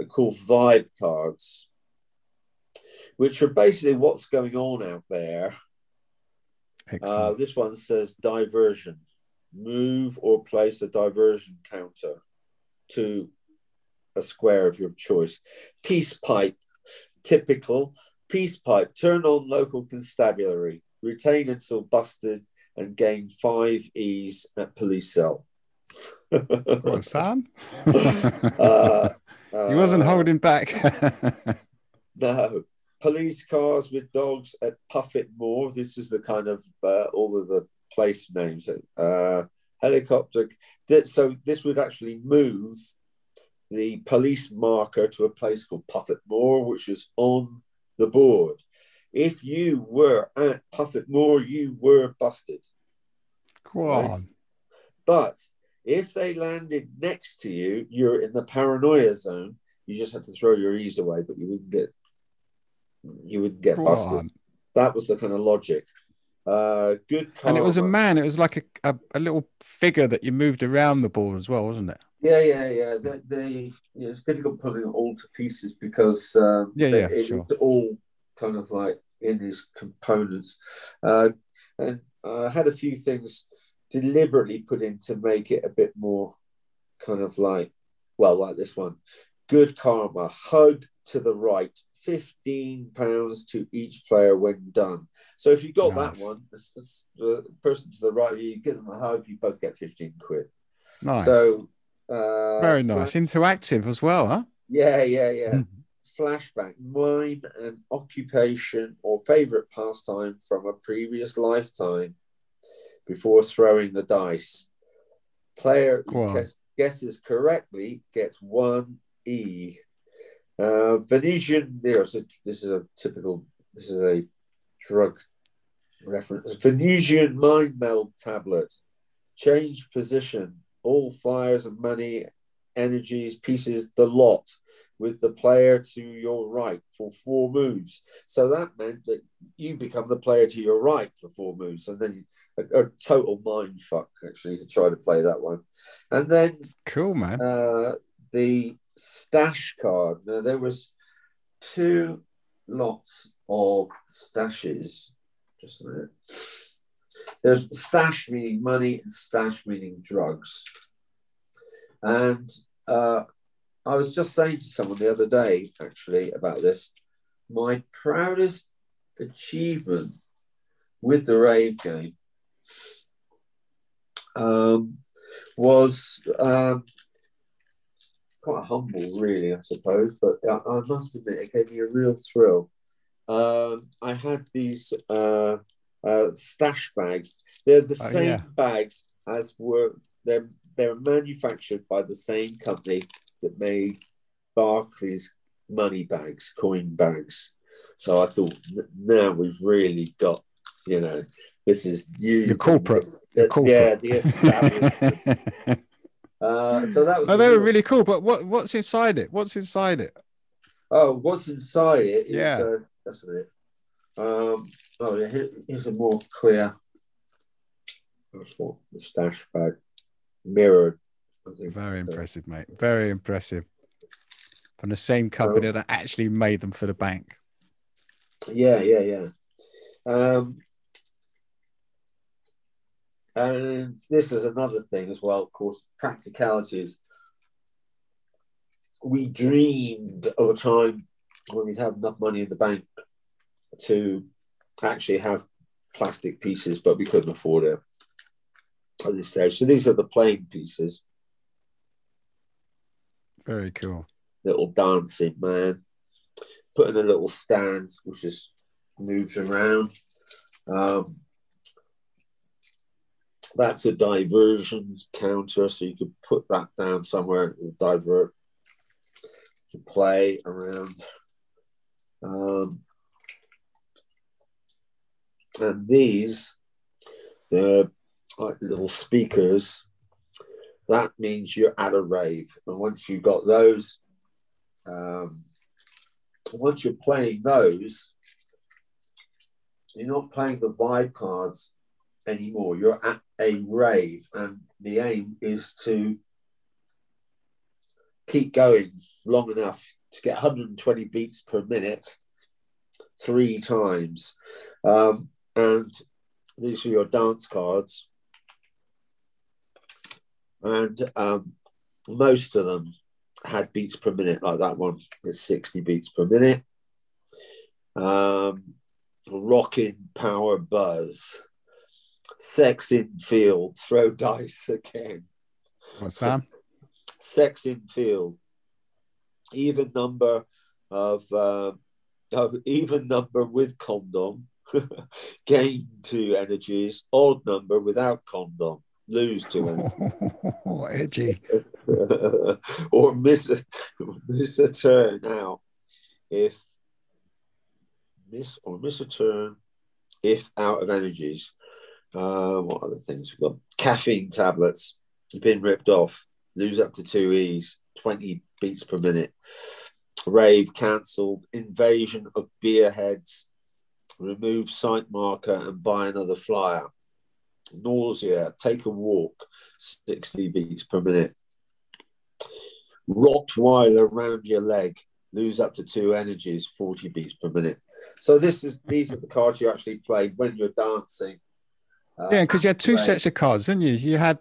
C: called vibe cards, which are basically what's going on out there. Uh, this one says diversion. Move or place a diversion counter to a square of your choice. Peace pipe, typical. Peace pipe, turn on local constabulary, retain until busted, and gain five E's at police cell.
B: Got a son?
C: Uh,
B: he wasn't
C: uh,
B: holding back. [laughs]
C: No. Police cars with dogs at Puffett Moor. This is the kind of uh, all of the place names. Uh, helicopter. That, so this would actually move the police marker to a place called Puffett Moor, which is on the board. If you were at Puffett Moor, you were busted.
B: Go on.
C: But if they landed next to you, you're in the paranoia zone. You just have to throw your E's away, but you wouldn't get you wouldn't get
B: Go
C: busted.
B: on.
C: That was the kind of logic. Uh, good
B: And it was a man, it was like a, a, a little figure that you moved around the board as well, wasn't it?
C: Yeah, yeah, yeah. They, they you know, it's difficult putting it all to pieces because um,
B: Yeah,
C: they-
B: yeah,
C: it,
B: sure.
C: it's all kind of like in these components. Uh, and I had a few things deliberately put in to make it a bit more kind of like, well, like this one. Good karma, hug to the right, fifteen pounds to each player when done. So if you got
B: Nice.
C: that one, it's, it's the person to the right, you give them a hug, you both get fifteen quid.
B: Nice.
C: So uh,
B: Very nice. Interactive as well, huh?
C: yeah, yeah, yeah.
B: Mm.
C: Flashback, mime and occupation or favorite pastime from a previous lifetime before throwing the dice. Player who guess- guesses correctly gets one E. Uh, Venetian, yeah, so this is a typical, this is a drug reference. Venetian mind meld tablet. Change position. All fires and money, energies, pieces, the lot with the player to your right for four moves. So that meant that you become the player to your right for four moves, and then you, a, a total mind fuck actually to try to play that one. And then
B: Cool, man.
C: uh, the stash card. Now there was two lots of stashes. Just a minute. There's stash meaning money and stash meaning drugs. And uh, I was just saying to someone the other day, actually, about this. My proudest achievement with the rave game um, was um, quite humble, really, I suppose. But I, I must admit, it gave me a real thrill. Um, I had these uh, uh, stash bags. They're the
B: Oh,
C: same
B: yeah.
C: bags as were they're they're manufactured by the same company that made Barclays money bags, coin bags. So I thought now we've really got, you know, this is you.
B: You're corporate. You're
C: Yeah, the establishment. [laughs] Uh, so that was.
B: oh, they were really cool. But what what's inside it? What's inside it?
C: Oh, what's inside it? Is,
B: Yeah.
C: Uh, that's it. Um, oh, yeah, here, here's a more clear. That's what stash bag mirrored.
B: Very impressive, mate. Very impressive. From the same company that actually made them for the bank.
C: Yeah, yeah, yeah. Um, and this is another thing as well, of course, practicalities. We dreamed of a time when we'd have enough money in the bank to actually have plastic pieces, but we couldn't afford it at this stage. So these are the plain pieces,
B: Very cool.
C: little dancing man, put in a little stand which just moves around. Um, that's a diversion counter, so you could put that down somewhere and divert to play around. Um, and these, they're like little speakers. That means you're at a rave, and once you've got those, um, once you're playing those, you're not playing the vibe cards anymore. You're at a rave, and the aim is to keep going long enough to get 120 beats per minute three times. Um, and these are your dance cards. And um, most of them had beats per minute, like that one. Is 60 beats per minute. Um, rocking power buzz, sex in field, throw dice again,
B: What's that?
C: sex in field, even number of, uh, of even number with condom, [laughs] gain two energies, odd number without condom, lose two energies. [laughs]
B: Edgy. [laughs]
C: or miss a, miss a turn out if miss or miss a turn if out of energies. Uh, what other things we've got? Caffeine tablets. Been ripped off. Lose up to two E's. Twenty beats per minute. Rave cancelled. Invasion of beer heads. Remove site marker and buy another flyer. Nausea. Take a walk. Sixty beats per minute. Rottweiler around your leg, lose up to two energies, 40 beats per minute. So this is these are the cards you actually play when you're dancing. Uh,
B: Yeah, because you had two sets of cards, didn't you? You had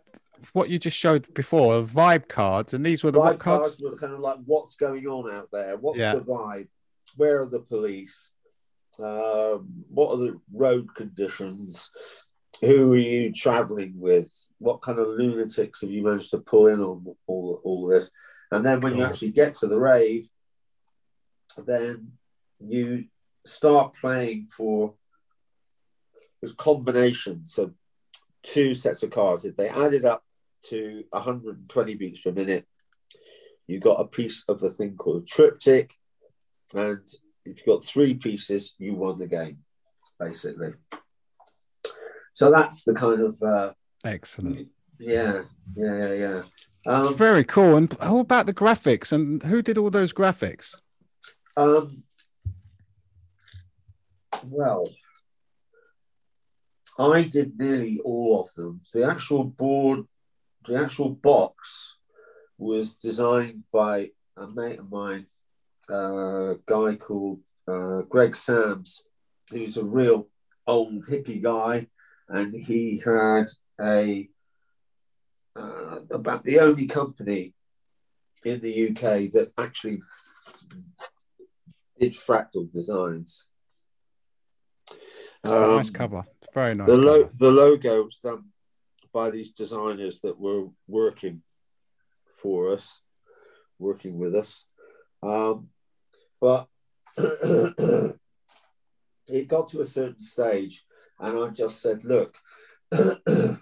B: what you just showed before, vibe cards, and these were the
C: vibe
B: what cards?
C: cards were kind of like what's going on out there what's
B: Yeah.
C: the vibe where are the police um, what are the road conditions who are you traveling with? What kind of lunatics have you managed to pull in on all, all this? And then when you actually get to the rave then you start playing for this combination so two sets of cards if they added up to 120 beats per minute you got a piece of the thing called a triptych, and if you got three pieces, you won the game, basically. So that's the kind of uh,
B: Excellent.
C: yeah, yeah, yeah, yeah.
B: It's
C: Um,
B: very cool. And how about the graphics? And who did all those graphics?
C: um, well, I did nearly all of them. The actual board, the actual box, was designed by a mate of mine, uh, a guy called uh, Greg Sams, who's a real old hippie guy, and he had a uh, about the only company in the UK that actually did fractal designs. Um,
B: nice cover. Very nice.
C: the, lo- the logo was done by these designers that were working for us, working with us. Um, but [clears throat] it got to a certain stage, and I just said, "Look, [clears throat]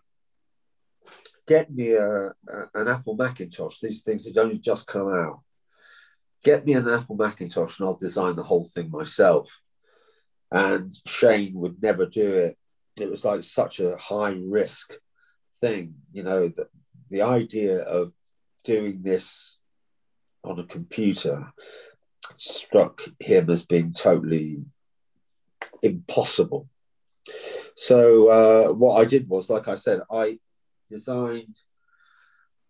C: get me a, a- an Apple Macintosh. These things have only just come out. Get me an Apple Macintosh, and I'll design the whole thing myself." And Shane would never do it. It was like such a high risk thing, you know. The, the idea of doing this on a computer struck him as being totally impossible. So uh, what I did was, like I said, I designed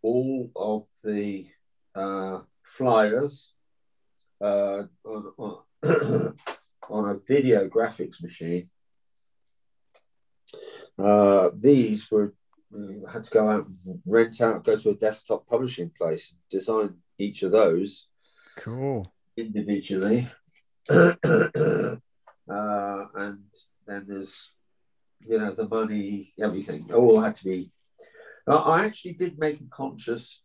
C: all of the uh, flyers uh, on, on, [coughs] on a video graphics machine. Uh, these were had to go out and rent out, go to a desktop publishing place, design each of those
B: Cool.
C: individually. [coughs] uh, and then there's, you know, the money, everything. It all had to be. I- actually did make a conscious.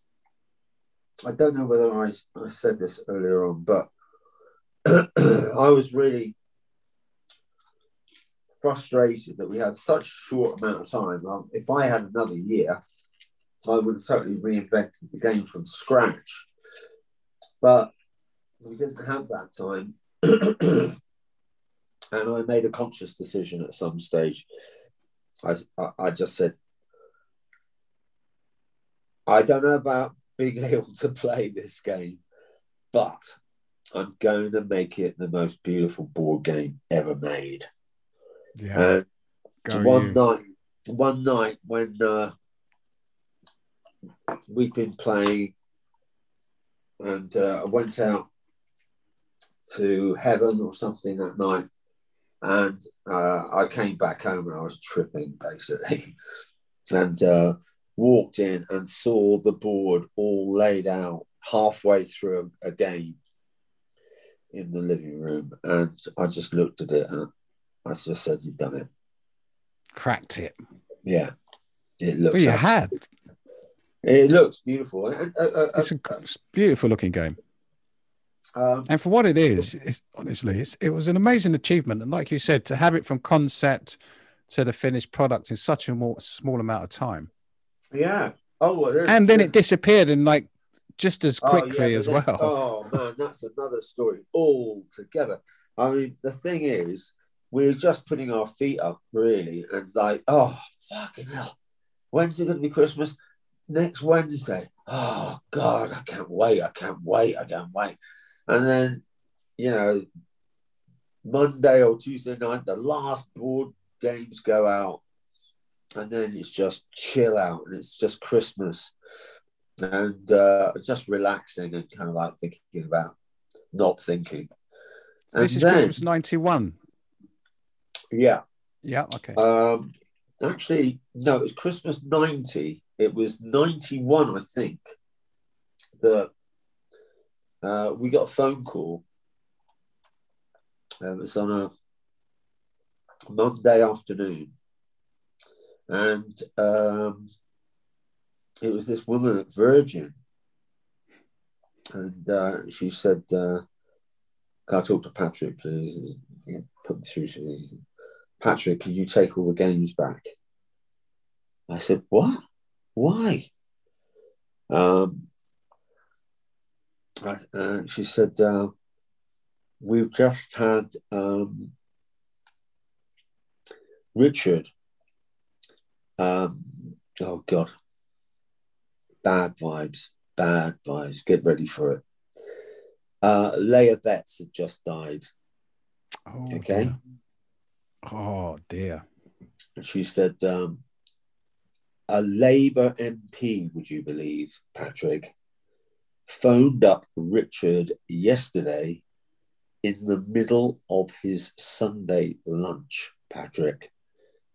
C: I don't know whether I, I said this earlier on, but [clears throat] I was really frustrated that we had such a short amount of time. Um, if I had another year, I would have totally reinvented the game from scratch. But we didn't have that time. [clears throat] and I made a conscious decision at some stage. I, I, I just said, I don't know about being [laughs] able to play this game, but I'm going to make it the most beautiful board game ever made.
B: Yeah.
C: And one
B: you.
C: night, one night when uh, we'd been playing, and uh, I went out to heaven or something that night, and uh, I came back home and I was tripping basically, [laughs] and uh, walked in and saw the board all laid out halfway through a, game in the living room, and I just looked at it and I just said, "You've done it."
B: Cracked it.
C: Yeah, it
B: Well,
C: looks.
B: you had.
C: It looks beautiful. Uh, uh,
B: a it's a beautiful looking game.
C: Um,
B: And for what it is, it's honestly, it's, it was an amazing achievement. And like you said, to have it from concept to the finished product in such a more small amount of time,
C: yeah. Oh, well,
B: and then it disappeared in like just as
C: oh, yeah,
B: quickly as
C: then-
B: well.
C: Oh man, that's another story altogether. I mean, the thing is, we're just putting our feet up, really, and like, oh fucking hell, when's it going to be Christmas? Next Wednesday. Oh God, I can't wait! I can't wait! I can't wait! And then, you know, Monday or Tuesday night, the last board games go out, and then it's just chill out, and it's just Christmas, and uh, just relaxing and kind of like thinking about not thinking. And
B: this is
C: then,
B: Christmas 91.
C: yeah,
B: Yeah. Okay.
C: um, actually, no, it was Christmas 90. It was 91, I think, that uh, we got a phone call. It was on a Monday afternoon. And um, it was this woman at Virgin. And uh, she said, uh, Can I talk to Patrick, please? Put me through to me. Patrick, can you take all the games back? I said, What? Why? Um, uh, she said, uh, We've just had um, Richard. Um, oh, God. Bad vibes, bad vibes. Get ready for it. Uh, Leah Betts had just died.
B: Oh,
C: Okay.
B: dear. Oh dear.
C: And she said, um, a Labour MP, would you believe, Patrick, phoned up Richard yesterday in the middle of his Sunday lunch, Patrick,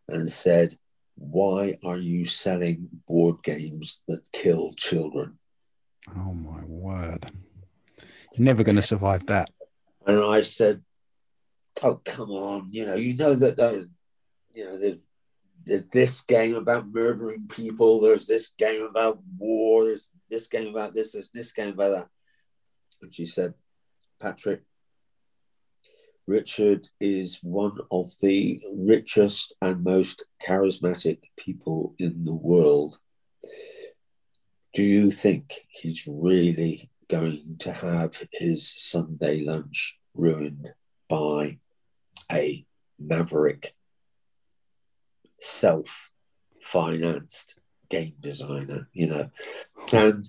C: and said, Why are you selling board games that kill children?
B: Oh my word. You're never going to survive that.
C: And I said, "Oh, come on! You know, you know that the, you know, the, there's this game about murdering people. There's this game about war. There's this game about this. There's this game about that." And she said, "Patrick, Richard is one of the richest and most charismatic people in the world. Do you think he's really going to have his Sunday lunch ruined by a maverick, self financed game designer, you know? And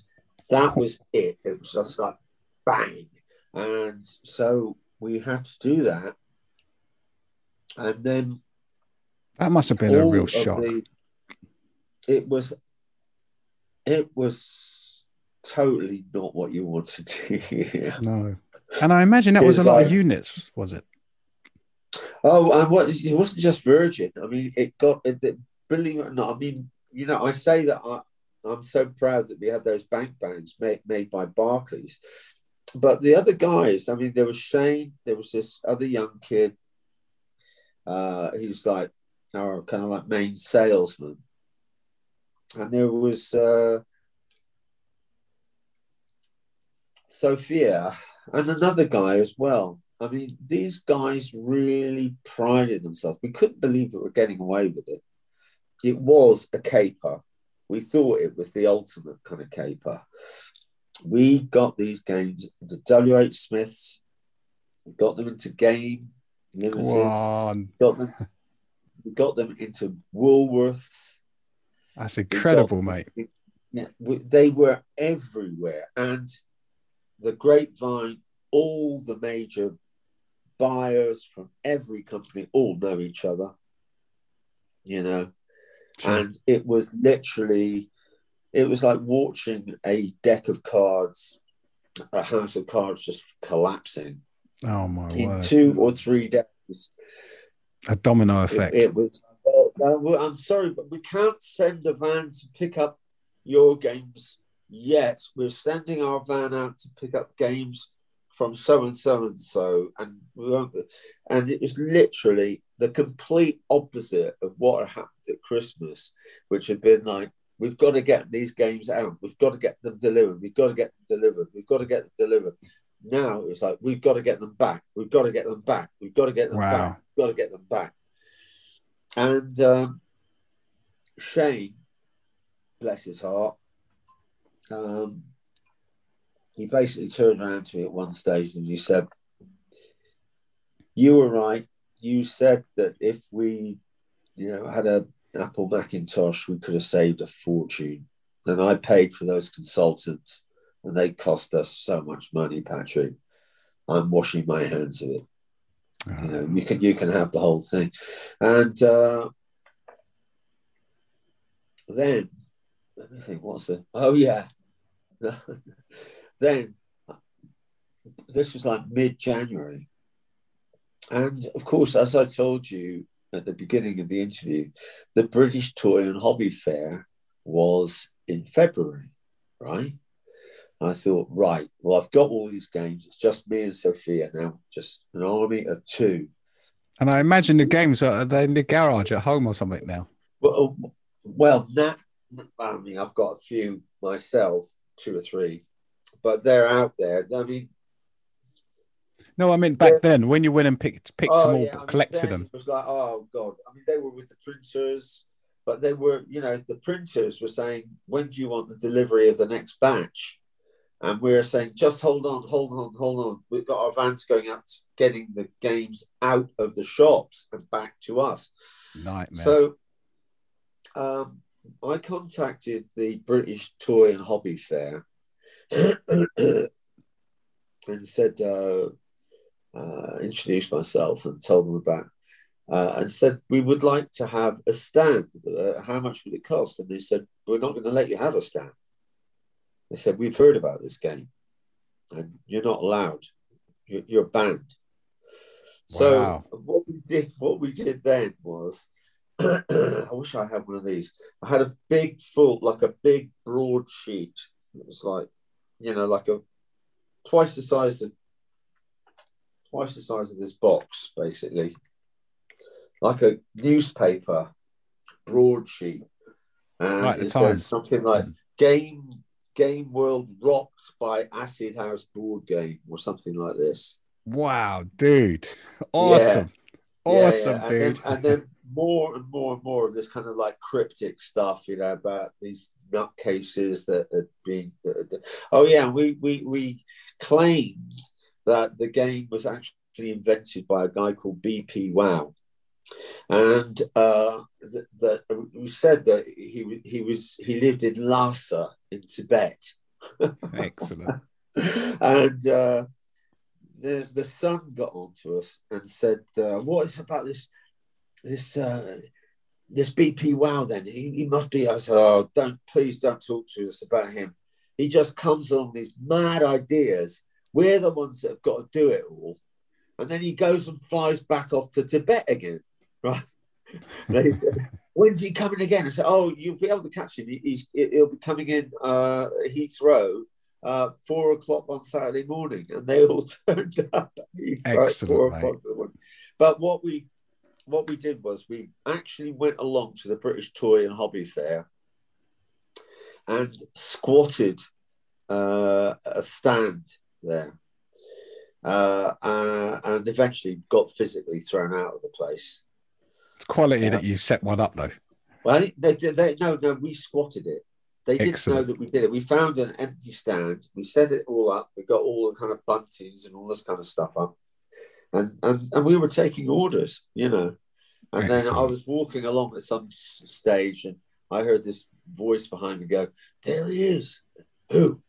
C: that was it. It was just like bang. And so we had to do that. And then
B: That must have been a real shock.
C: the- it was it was totally not what you wanted to hear. [laughs]
B: No. And I imagine that was a
C: It's
B: lot of units, was it?
C: Oh, and what it wasn't just Virgin. I mean, it got it, it, believe it or not. I mean, you know, I say that I, I'm so proud that we had those bank bands made, made by Barclays. But the other guys, I mean, there was Shane, there was this other young kid. Uh, was like our kind of like main salesman, and there was uh, Sophia and another guy as well. I mean, these guys really prided themselves. We couldn't believe that we're getting away with it. It was a caper. We thought it was the ultimate kind of caper. We got these games into WH Smiths, We got them into Game Limited,
B: Go
C: got them, we got them into Woolworths.
B: That's incredible, mate.
C: Yeah, we- they were everywhere, and the grapevine, all the major buyers from every company all know each other. You know,
B: Sure.
C: and it was literally, it was like watching a deck of cards, a house of cards just collapsing
B: Oh my
C: in
B: word.
C: two or three days.
B: A domino effect.
C: it was. Well, well, I'm sorry, but we can't send a van to pick up your games yet. We're sending our van out to pick up games from so and so and so, and. And it was literally the complete opposite of what had happened at Christmas, which had been like, we've got to get these games out. We've got to get them delivered. We've got to get them delivered. We've got to get them delivered. Now it's like we've got to get them back. We've got to get them back. We've got to get them
B: Wow.
C: back. We've got to get them back. And um, Shane, bless his heart, um, he basically turned around to me at one stage and he said, "You were right. You said that if we, you know, had a Apple Macintosh, we could have saved a fortune. And I paid for those consultants, and they cost us so much money, Patrick. I'm washing my hands of it. You know, you can you can have the whole thing, and uh, then let me think. What's the? Oh yeah, [laughs] then this was like mid January, and of course, as I told you, at the beginning of the interview, the British Toy and Hobby Fair was in February, right? And I thought, right, well, I've got all these games. It's just me and Sophia now, just an army of two.
B: And I imagine the games are they in the garage at home or something now.
C: Well, uh, well, that I mean, I've got a few myself, two or three, but they're out there. I mean,
B: no, I mean back then when you went and picked picked
C: oh,
B: them all,
C: yeah, I mean,
B: collected them.
C: It was like, oh god. I mean, they were with the printers, but they were, you know, the printers were saying, when do you want the delivery of the next batch? And we were saying, just hold on, hold on, hold on. We've got our vans going out, getting the games out of the shops and back to us.
B: Nightmare.
C: So, um, I contacted the British Toy and Hobby Fair [coughs] and said, uh, uh, introduced myself and told them about, uh, and said, we would like to have a stand. Uh, how much would it cost? And they said, we're not going to let you have a stand. They said, we've heard about this game and you're not allowed. You're, you're banned. So wow. what we did, what we did then was, [coughs] I wish I had one of these. I had a big full, like a big broadsheet. It was like, you know, like a twice the size of twice the size of this box, basically, like a newspaper broadsheet, and right, it says something like. "Game Game World Rocked by Acid House Board Game" or something like this.
B: Wow, dude! Awesome, yeah. awesome,
C: yeah, yeah.
B: dude.
C: And then, and then more and more and more of this kind of like cryptic stuff, you know, about these nutcases that are being. oh yeah, we we we claimed that the game was actually invented by a guy called BP Wow. And uh, that, that we said that he he was he lived in Lhasa in Tibet.
B: Excellent. [laughs]
C: and uh, the the Sun got onto us and said, uh, "What is about this this uh, this BP Wow? Then he, he must be." I said, "Oh, don't please don't talk to us about him. He just comes along these mad ideas we're the ones that have got to do it all. And then he goes and flies back off to Tibet again, [laughs] right? [laughs] When's he coming again? I said, oh, you'll be able to catch him. He's, he'll be coming in uh, Heathrow uh, four o'clock on Saturday morning, and they all [laughs] turned up.
B: Excellent,
C: But what we what we did was we actually went along to the British Toy and Hobby Fair and squatted uh, a stand there. Uh, uh, and eventually got physically thrown out of the place.
B: It's quality yeah. that you set one up, though.
C: Well, they, they, they, no, no, we squatted it. They didn't know that we did it. We found an empty stand. We set it all up. We got all the kind of buntings and all this kind of stuff up, and and, and we were taking orders, you know. And Excellent. then I was walking along at some stage, and I heard this voice behind me go, "There he is. Who?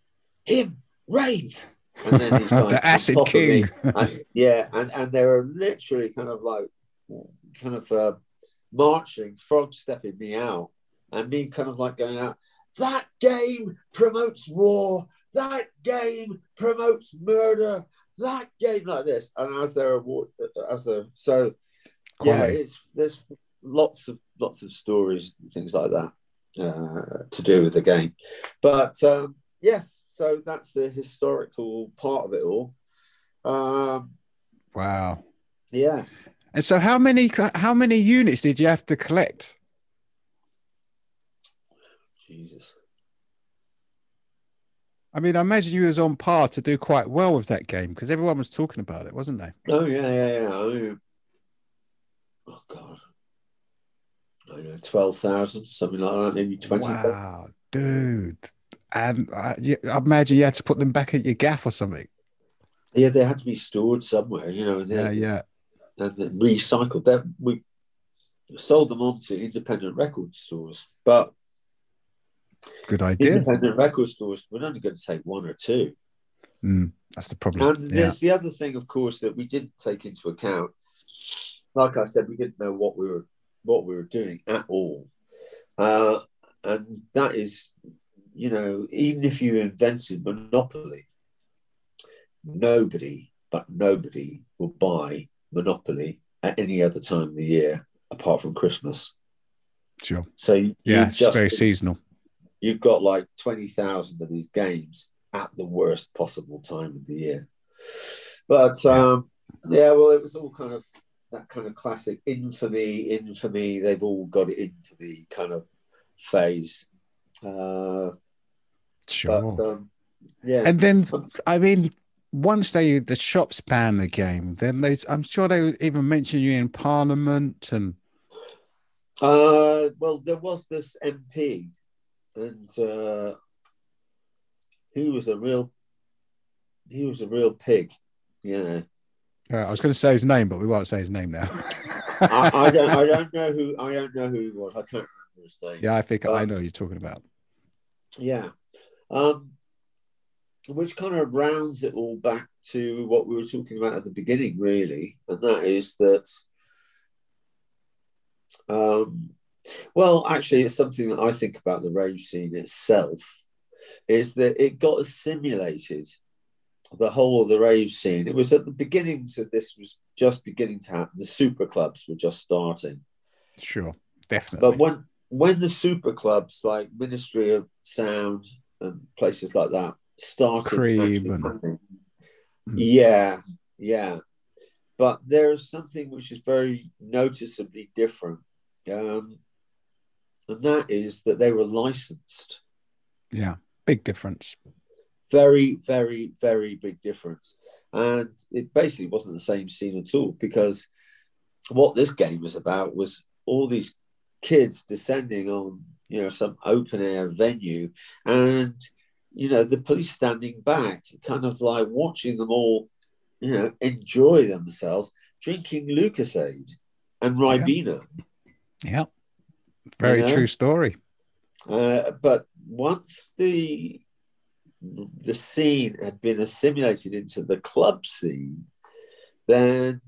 C: Him? Rave."
B: and then he's [laughs] the acid king.
C: and, yeah, and and they were literally kind of like kind of uh, marching, frog stepping me out, and me kind of like going out. That game promotes war. That game promotes murder. That game like this, and as they're as they're so, yeah, it's there's lots of lots of stories, and things like that uh, to do with the game, but. Um, yes, so that's the historical part of it all. Um,
B: wow.
C: Yeah.
B: And so, how many how many units did you have to collect?
C: Jesus.
B: I mean, I imagine you was on par to do quite well with that game because everyone was talking about it, wasn't they?
C: Oh yeah, yeah, yeah. Oh god, I know twelve thousand, something like that, maybe twenty.
B: Wow, dude, and I, I imagine you had to put them back at your gaff or something.
C: Yeah, they had to be stored somewhere, you know.
B: Yeah, yeah.
C: And then recycled. Then we sold them on to independent record stores, but
B: good idea.
C: Independent record stores we're only going to take one or two.
B: Mm, that's the problem.
C: And yeah. there's the other thing, of course, that we didn't take into account. Like I said, we didn't know what we were what we were doing at all, uh, and that is you know, even if you invented Monopoly, nobody, but nobody will buy Monopoly at any other time of the year apart from Christmas.
B: Sure.
C: So
B: Yeah, it's
C: just
B: very seasonal.
C: you've got like twenty thousand of these games at the worst possible time of the year. But um, yeah, well, it was all kind of that kind of classic infamy, infamy. They've all got it infamy kind of phase. Uh,
B: Sure.
C: But um, yeah,
B: and then, I mean, once they the shops ban the game, then they, I'm sure they would even mention you in Parliament and
C: Uh, well, there was this MP, and uh, he was a real, he was a real pig. Yeah,
B: uh, I was going to say his name, but we won't say his name now.
C: I, I don't, I [laughs] don't know who, I don't know who he was. I can't remember his name.
B: yeah, I think I
C: Um,
B: know who you're talking about.
C: Yeah. Um, which kind of rounds it all back to what we were talking about at the beginning, really, and that is that. Um, well, actually, it's something that I think about the rave scene itself, is that it got assimilated. The whole of the rave scene. It was at the beginnings of this was just beginning to happen. The super clubs were just starting.
B: Sure, definitely.
C: But when when the super clubs like Ministry of Sound and places like that started,
B: Cream and-
C: happening,
B: Mm.
C: yeah, yeah. But there is something which is very noticeably different, um, and that is that they were licensed.
B: yeah, big difference.
C: Very, very, very big difference, and it basically wasn't the same scene at all because what this game was about was all these kids descending on you know some open air venue and you know the police standing back kind of like watching them all you know enjoy themselves drinking Lucozade and ribena
B: Yeah, very
C: You know?
B: true story.
C: uh, but once the the scene had been assimilated into the club scene, then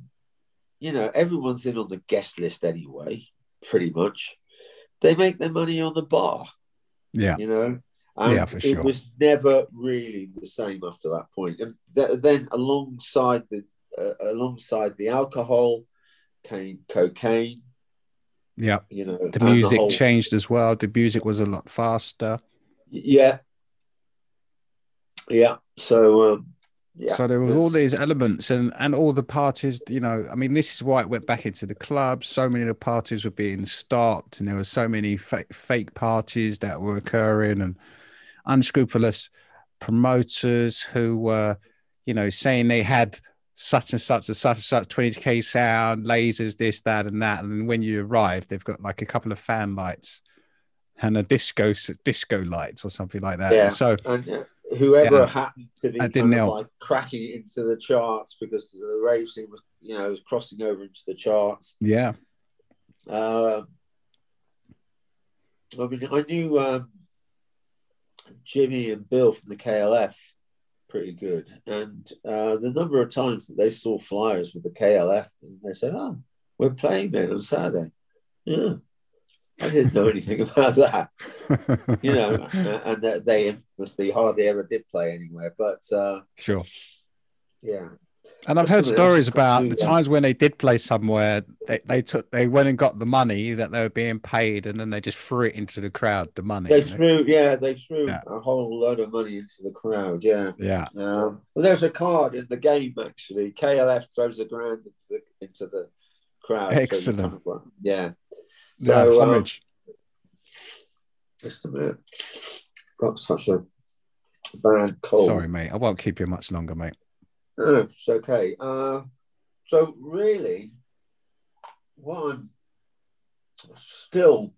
C: you know everyone's in on the guest list anyway. Pretty much, they make their money on the bar.
B: Yeah,
C: You know, and
B: Yeah, for sure.
C: It was never really the same after that point. And th- then alongside the uh, alongside the alcohol came cocaine.
B: yeah.
C: You know,
B: The music
C: whole-
B: changed as well. The music was a lot faster.
C: Yeah. Yeah. So, um, yeah.
B: so there were all these elements and and all the parties you know i mean this is why it went back into the clubs so many of the parties were being stopped and there were so many fake, fake parties that were occurring and unscrupulous promoters who were you know saying they had such and such and such and such 20k sound lasers this that and that and when you arrive they've got like a couple of fan lights and a disco disco lights or something like that
C: Yeah.
B: so
C: and uh, whoever
B: Yeah.
C: happened to be kind
B: didn't
C: of like cracking into the charts because the rave scene was, you know, was crossing over into the charts.
B: yeah
C: Um, I mean, I knew um, Jimmy and Bill from the KLF pretty good, and uh, the number of times that they saw flyers with the KLF, and they said, "Oh, we're playing there on Saturday." Yeah, I didn't know anything about that. you know, [laughs] and that they infamously hardly ever did play anywhere. But uh,
B: sure
C: yeah,
B: And I've heard stories
C: has got to
B: about the times when they did play somewhere, they, they took they went and got the money that they were being paid, and then they just threw it into the crowd. The money.
C: they threw yeah they threw
B: Yeah.
C: a whole load of money into the crowd. Yeah.
B: Yeah,
C: Um, well, there's a card in the game actually. KLF throws a grand into the into the crowd. so
B: Excellent.
C: kind of like- yeah.
B: yeah,
C: So um, just a minute. Got such a bad cold.
B: Sorry, mate. I won't keep you much longer, mate.
C: No, it's okay. Uh, so really, what I'm still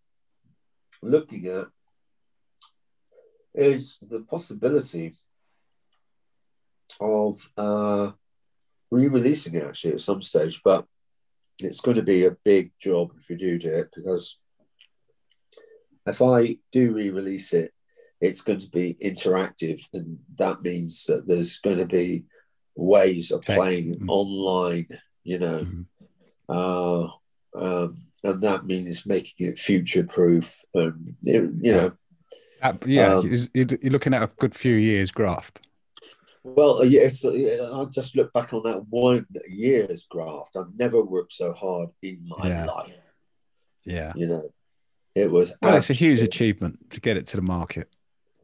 C: looking at is the possibility of uh, re-releasing it actually at some stage, but it's going to be a big job if you do do it because if I do re-release it, it's going to be interactive, and that means that there's going to be ways of playing
B: Mm.
C: online. You know,
B: Mhm.
C: uh, um, and that means making it future proof. And you know,
B: Uh, yeah,
C: Um,
B: you- you- you're looking at a good few years graft.
C: Well, yeah, it's. I just look back on that one year's graft. I've never worked so hard in my
B: Yeah.
C: life.
B: Yeah.
C: You know, it was.
B: Well, it's a huge achievement to get it to the market.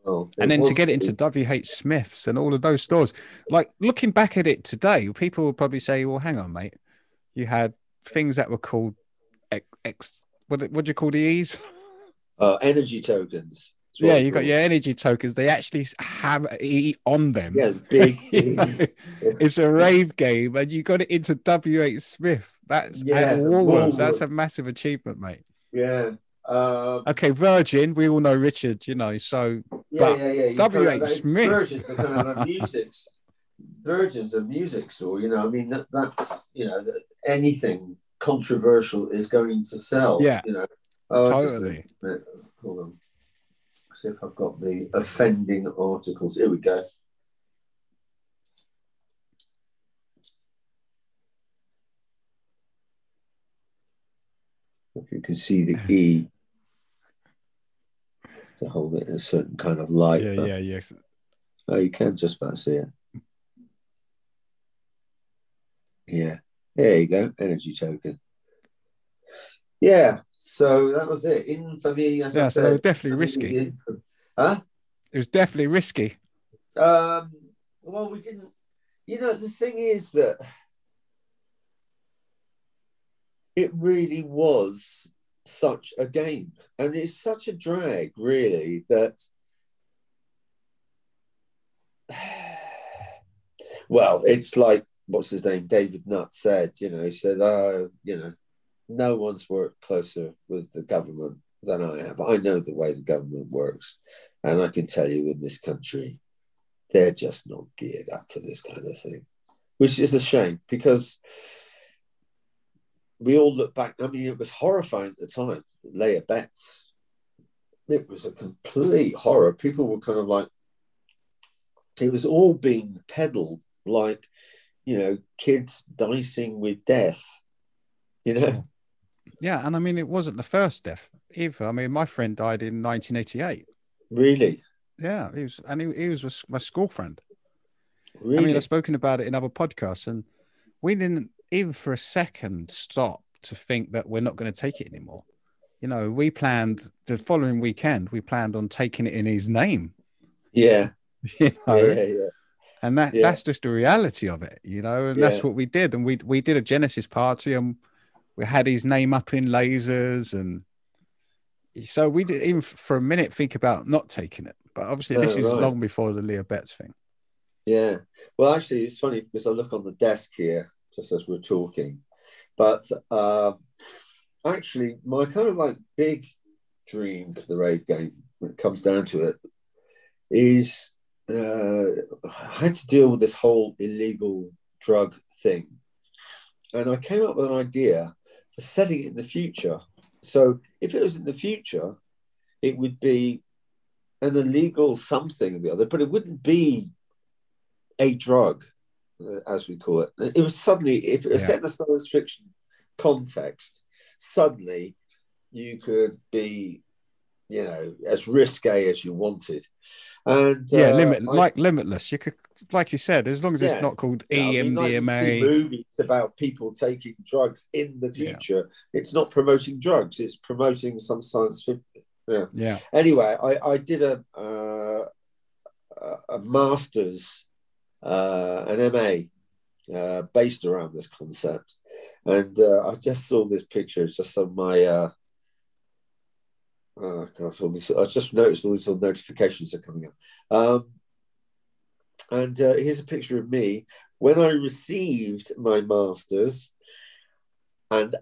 C: well,
B: and then to get it into. WH Smiths and all of those stores. Like looking back at it today, people will probably say, "Well, hang on, mate, you had things that were called X. X what what do you call the E's?
C: uh, energy tokens.
B: Yeah,
C: it's
B: you got your energy tokens. They actually have E on them.
C: yeah, the big.
B: You [laughs] know, it's a rave game, and you got it into WH Smith. That's
C: Yeah,
B: Woolworths. That's a massive achievement, mate.
C: yeah. Um,
B: Okay, Virgin. We all know Richard. You know, so
C: yeah, yeah, yeah. You
B: W.H.
C: like-
B: Smith.
C: Virgin's a kind of music. Virgin's a music store. You know, I mean, that, that's you know, that anything controversial is going to sell.
B: Yeah.
C: You know. Oh, just
B: totally.
C: Hold on. See if I've got the offending articles. Here we go. If you can see the E to hold it in a certain kind of light.
B: Yeah, yeah, yeah.
C: Oh, you can just about see it. Yeah. There you go. Energy token. Yeah. So that was it. Infamy. As I
B: Yeah, so
C: said,
B: definitely risky.
C: Huh?
B: It was definitely risky.
C: Um, well, we didn't. You know, the thing is that it really was such a game, and it's such a drag, really, that. [sighs] Well, it's like what's his name, David Nutt said. You know, he said, "Oh, you know, no one's worked closer with the government than I have. I know the way the government works, and I can tell you in this country." they're just not geared up for this kind of thing, which is a shame because we all look back. I mean, it was horrifying at the time. Leah Betts, it was a complete horror. People were kind of like, it was all being peddled like, you know, kids dicing with death. You know,
B: Yeah, and I mean, it wasn't the first death either. I mean, my friend died in 1988.
C: really,
B: Yeah, he was, and he, he was my school friend.
C: really.
B: I mean, I've spoken about it in other podcasts, and we didn't even for a second stop to think that we're not going to take it anymore. You know, we planned the following weekend. We planned on taking it in his name.
C: yeah, [laughs]
B: You know,
C: yeah, yeah.
B: and that
C: Yeah.
B: that's just the reality of it. You know, and that's what we did. And we we did a Genesis party, and we had his name up in lasers, and so we didn't even for a minute think about not taking it. But obviously, this is
C: right.
B: long before the Leah Betts thing.
C: Yeah. Well, actually, it's funny because I look on the desk here just as we're talking. But um, actually, my kind of like big dream for the rave game, when it comes down to it, is uh, I had to deal with this whole illegal drug thing. And I came up with an idea for setting it in the future. So if it was in the future, it would be an illegal something or the other, but it wouldn't be a drug, uh, as we call it. It was suddenly, if it was
B: Yeah.
C: set in a science fiction context, suddenly you could be, you know, as risque as you wanted. And
B: Yeah,
C: uh,
B: limit
C: I-
B: like limitless. You could, like you said, as long as
C: Yeah.
B: it's not called
C: yeah, I mean, like
B: EMDMA.
C: movies about people taking drugs in the
B: Yeah.
C: future. It's not promoting drugs; it's promoting some science fiction. Yeah.
B: Yeah,
C: anyway, I, I did a uh, a- a master's, uh, an MA, uh, based around this concept, and uh, I just saw this picture. It's just on my. Uh, oh I just noticed all these little notifications are coming up. Um, and uh, here's a picture of me when I received my master's, and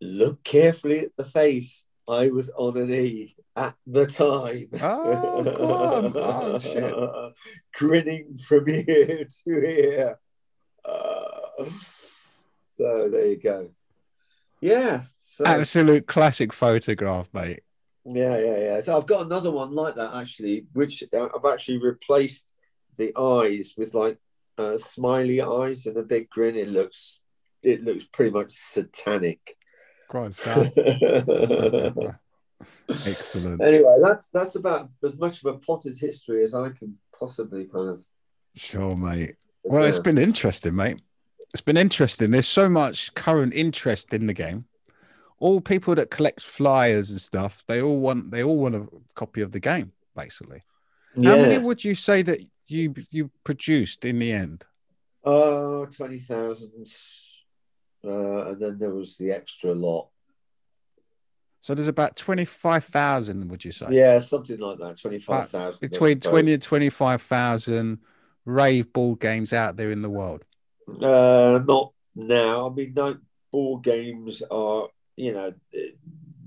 C: look carefully at the face. I was on an E at the time.
B: Oh. Oh, shit. [laughs]
C: Grinning from ear to ear. Uh, so there you go. Yeah. So,
B: absolute classic photograph, mate.
C: Yeah, yeah, yeah. So I've got another one like that actually, which uh, I've actually replaced the eyes with like uh, smiley eyes and a big grin. It looks, it looks pretty much satanic.
B: Quite [laughs] sad. [laughs] Excellent.
C: anyway, that's that's about as much of a potted history as I can possibly kind of.
B: Sure, mate. Well, it's been interesting, mate. It's been interesting. There's so much current interest in the game. All people that collect flyers and stuff, they all want they all want a copy of the game, basically. How many would you say that you you produced in the end?
C: Uh, twenty thousand, uh, and then there was the extra lot.
B: So there's about twenty five thousand, would you say?
C: Yeah, something like that. Twenty five thousand.
B: Between twenty and twenty five thousand rave board games out there in the world.
C: Uh, not now. I mean, no, board games are you know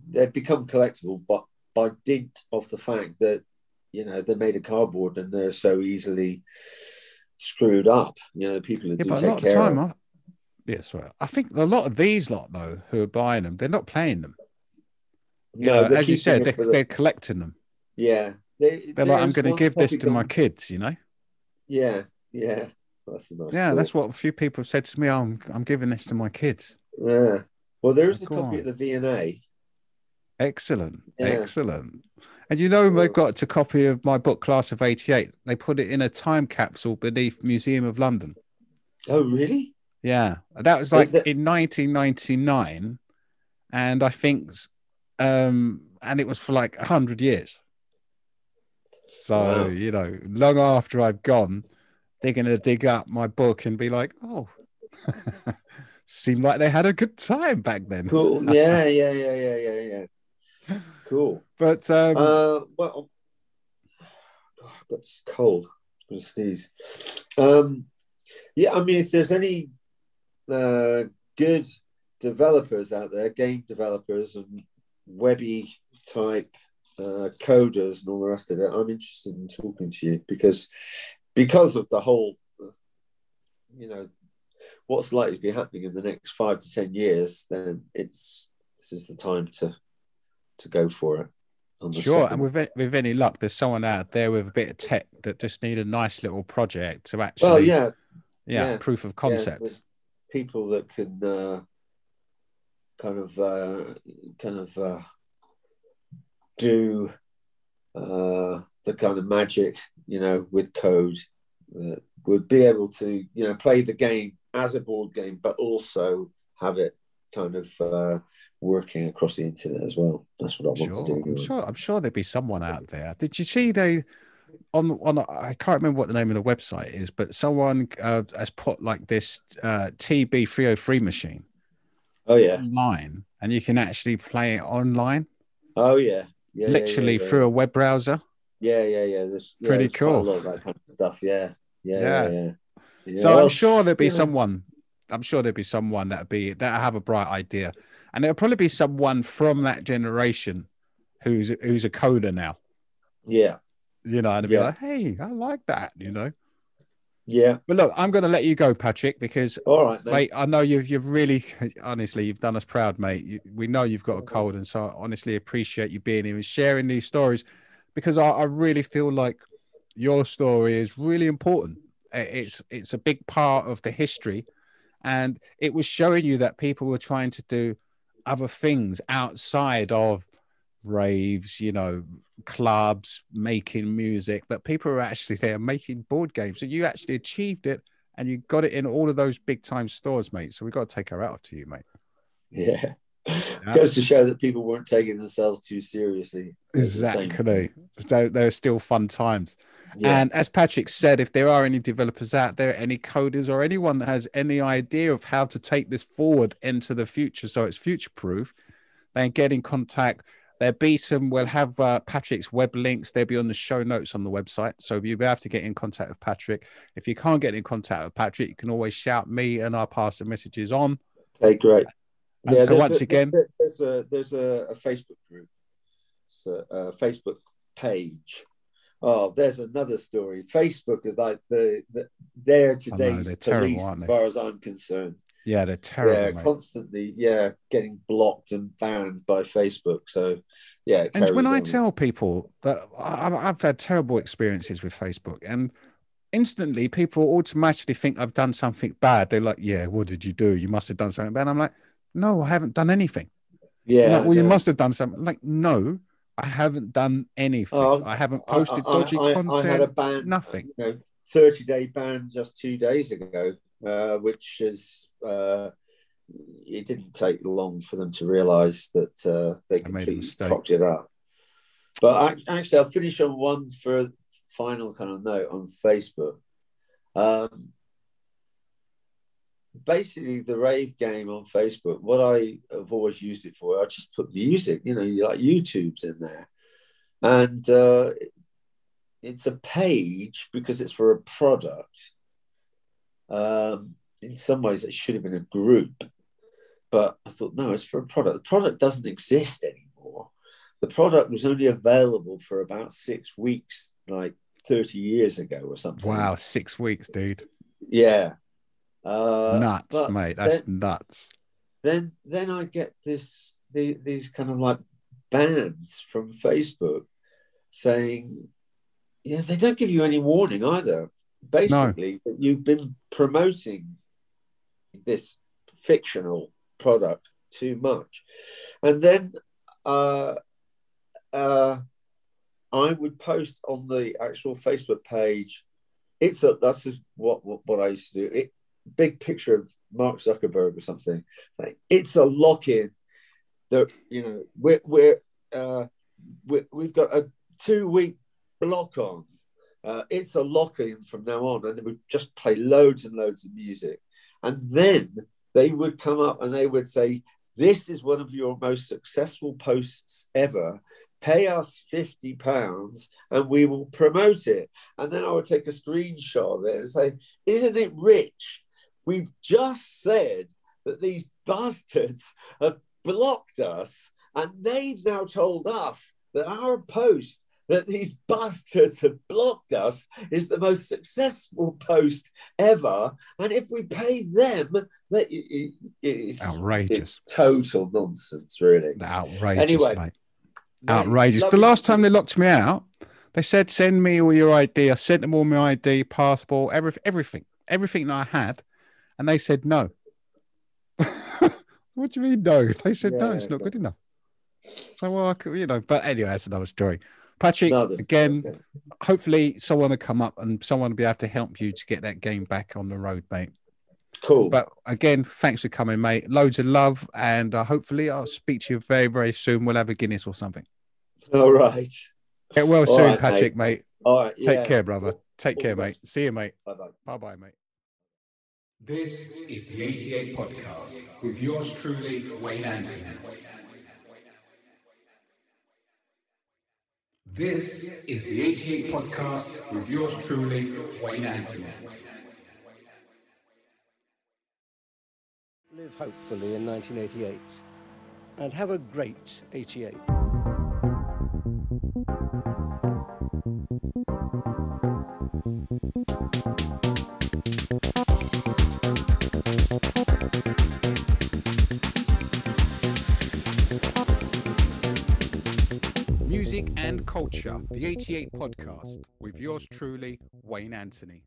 C: they've become collectible, but by dint of the fact that you know they're made of cardboard and they're so easily screwed up. You know, people who
B: yeah,
C: do
B: but a
C: take
B: of
C: care
B: time,
C: of.
B: I, yes, right. I think a lot of these lot though who are buying them, they're not playing them. You know, as you said, they're,
C: the-
B: they're collecting them.
C: yeah. They,
B: They're like, I'm going to give this to my kids. You know.
C: Yeah, yeah. That's nice.
B: Yeah,
C: thought.
B: that's what a few people have said to me. Oh, I'm I'm giving this to my kids.
C: Yeah. Well, there is a copy
B: on.
C: of the V&A.
B: Excellent,
C: Yeah.
B: excellent. And you know, they've got a copy of my book, Class of '88. They put it in a time capsule beneath Museum of London.
C: Oh, really?
B: Yeah, that was like
C: that-
B: in 1999, and I think, um, and it was for like hundred years. So
C: Wow.
B: you know, long after I've gone, they're going to dig up my book and be like, "Oh, [laughs] seemed like they had a good time back then."
C: Cool. [laughs] Yeah, yeah, yeah, yeah, yeah, yeah. Cool.
B: But um,
C: Uh, well, oh, that's cold. I'm gonna sneeze. Um, yeah, I mean, if there's any uh, good developers out there, game developers and webby type uh, coders and all the rest of it, I'm interested in talking to you because because of the whole, you know, what's likely to be happening in the next five to ten years. Then it's this is the time to to go for it. on the
B: Sure,
C: second.
B: and with with any luck, there's someone out there with a bit of tech that just need a nice little project to actually,
C: well, yeah,
B: yeah,
C: yeah,
B: proof of concept.
C: with people that can uh, kind of uh, kind of uh, do uh, the kind of magic, you know, with code that would be able to, you know, play the game as a board game, but also have it kind of uh, working across the internet as well. That's what I want
B: Sure,
C: to do.
B: I'm sure. I'm sure there'd be someone out there. Did you see they on on? I can't remember what the name of the website is, but someone uh, has put like this uh, TB 303 machine
C: Oh yeah,
B: online, and you can actually play it online,
C: oh yeah, yeah,
B: literally
C: yeah, yeah.
B: through a web browser.
C: Yeah, yeah, yeah. There's
B: Pretty cool.
C: A lot of that kind of stuff. Yeah, yeah,
B: Yeah.
C: Yeah. yeah. Yeah,
B: So I'm sure there'd be
C: yeah.
B: someone. I'm sure there'd be someone that'd be that have a bright idea, and it'll probably be someone from that generation who's who's a coder now.
C: Yeah,
B: You know, and they'd be like, "Hey, I like that," you know.
C: yeah.
B: But look, I'm going to let you go, Patrick, because
C: All right, mate.
B: mate, I know you've you've really honestly you've done us proud, mate. You, we know you've got a cold, and so I honestly appreciate you being here and sharing these stories because I, I really feel like your story is really important. I- It's it's a big part of the history, and it was showing you that people were trying to do other things outside of raves, you know, clubs, making music, but people are actually there making board games. So you actually achieved it and you got it in all of those big time stores, mate. So we got to take our out to you, mate.
C: Yeah. Goes to show that people weren't taking themselves too seriously.
B: Exactly. They're, they're still fun times.
C: Yeah.
B: And as Patrick said, if there are any developers out there, any coders, or anyone that has any idea of how to take this forward into the future so it's future proof, then get in contact. There'll be some, we'll have uh, Patrick's web links. They'll be on the show notes on the website. So you'll have to get in contact with Patrick. If you can't get in contact with Patrick, you can always shout me and I'll pass the messages on.
C: okay, great.
B: And so once
C: a,
B: again-
C: there's a there's a, a Facebook group, so a Facebook page. Oh, there's another story. Facebook is like the, the they're
B: know,
C: today's
B: they're terrible,
C: police,
B: aren't
C: as far as I'm concerned.
B: Yeah, they're terrible.
C: yeah,
B: mate.
C: constantly, yeah, getting blocked and banned by Facebook. So, yeah.
B: And when
C: carries
B: I tell people that I've, I've had terrible experiences with Facebook, and instantly people automatically think I've done something bad. They're like, "Yeah, what did you do? You must have done something bad." I'm like, "No, I haven't done anything."
C: Yeah,
B: like, well, you must have done something. Like, no, I haven't done anything.
C: Oh,
B: I haven't posted
C: I-
B: dodgy
C: I,
B: content.
C: I had a ban,
B: nothing.
C: You know, thirty day ban just two days ago, uh, which is uh, it didn't take long for them to realise that uh, they
B: I made a
C: completely cocked it up. But actually, I'll finish on one for final kind of note on Facebook. Um, basically, the rave game on Facebook, what I have always used it for, I just put music, you know, like YouTube's in there. And uh, it's a page because it's for a product. Um, in some ways, it should have been a group, but I thought, no, it's for a product. The product doesn't exist anymore. The product was only available for about six weeks, like 30 years ago or something.
B: Wow, six weeks, dude.
C: Yeah. Uh,
B: nuts, mate. That's
C: then-
B: nuts.
C: then then I get this the, these kind of like bans from Facebook saying, yeah, they don't give you any warning either. Basically, that you've been promoting this fictional product too much, and then uh, uh, I would post on the actual Facebook page. It's a that's what what, what I used to do. It big picture of Mark Zuckerberg or something. Like it's a lock in. That you know we're we're, uh, we we've got a two week block on. Uh, it's a lock in from now on, and they would just play loads and loads of music, and then they would come up and they would say, "This is one of your most successful posts ever. Pay us fifty pounds, and we will promote it." And then I would take a screenshot of it and say, "Isn't it rich? We've just said that these bastards have blocked us, and they've now told us that our post that these bastards have blocked us is the most successful post ever. And if we pay them, that it- it- it's,
B: Outrageous.
C: it's total nonsense, really.
B: Outrageous,
C: Anyway,
B: mate.
C: Mate,
B: Outrageous. The last time they locked me out, they said, send me all your ID. I sent them all my ID, passport, every, everything, everything that I had. And they said, no. [laughs] what do you mean, no? They said, no, it's not good enough. So, well, I could, you know, but anyway, that's another story. Patrick,
C: No, that's-
B: again,
C: okay.
B: hopefully someone will come up and someone will be able to help you to get that game back on the road, mate.
C: cool.
B: But again, thanks for coming, mate. Loads of love, and uh, hopefully I'll speak to you very, very soon. We'll have a Guinness or something.
C: All right.
B: Get well
C: All
B: soon,
C: right,
B: Patrick, mate.
C: All right.
B: Take
C: yeah.
B: care, brother. Take
C: All
B: care, mate. See you, mate.
C: Bye bye.
B: Bye bye, mate. This is the 88 Podcast with yours truly, Wayne Anthony. This is the 88 Podcast with yours truly, Wayne Anthony.
A: Live hopefully in 1988 and have a great 88.
B: And culture, the 88 Podcast with yours truly, Wayne Anthony.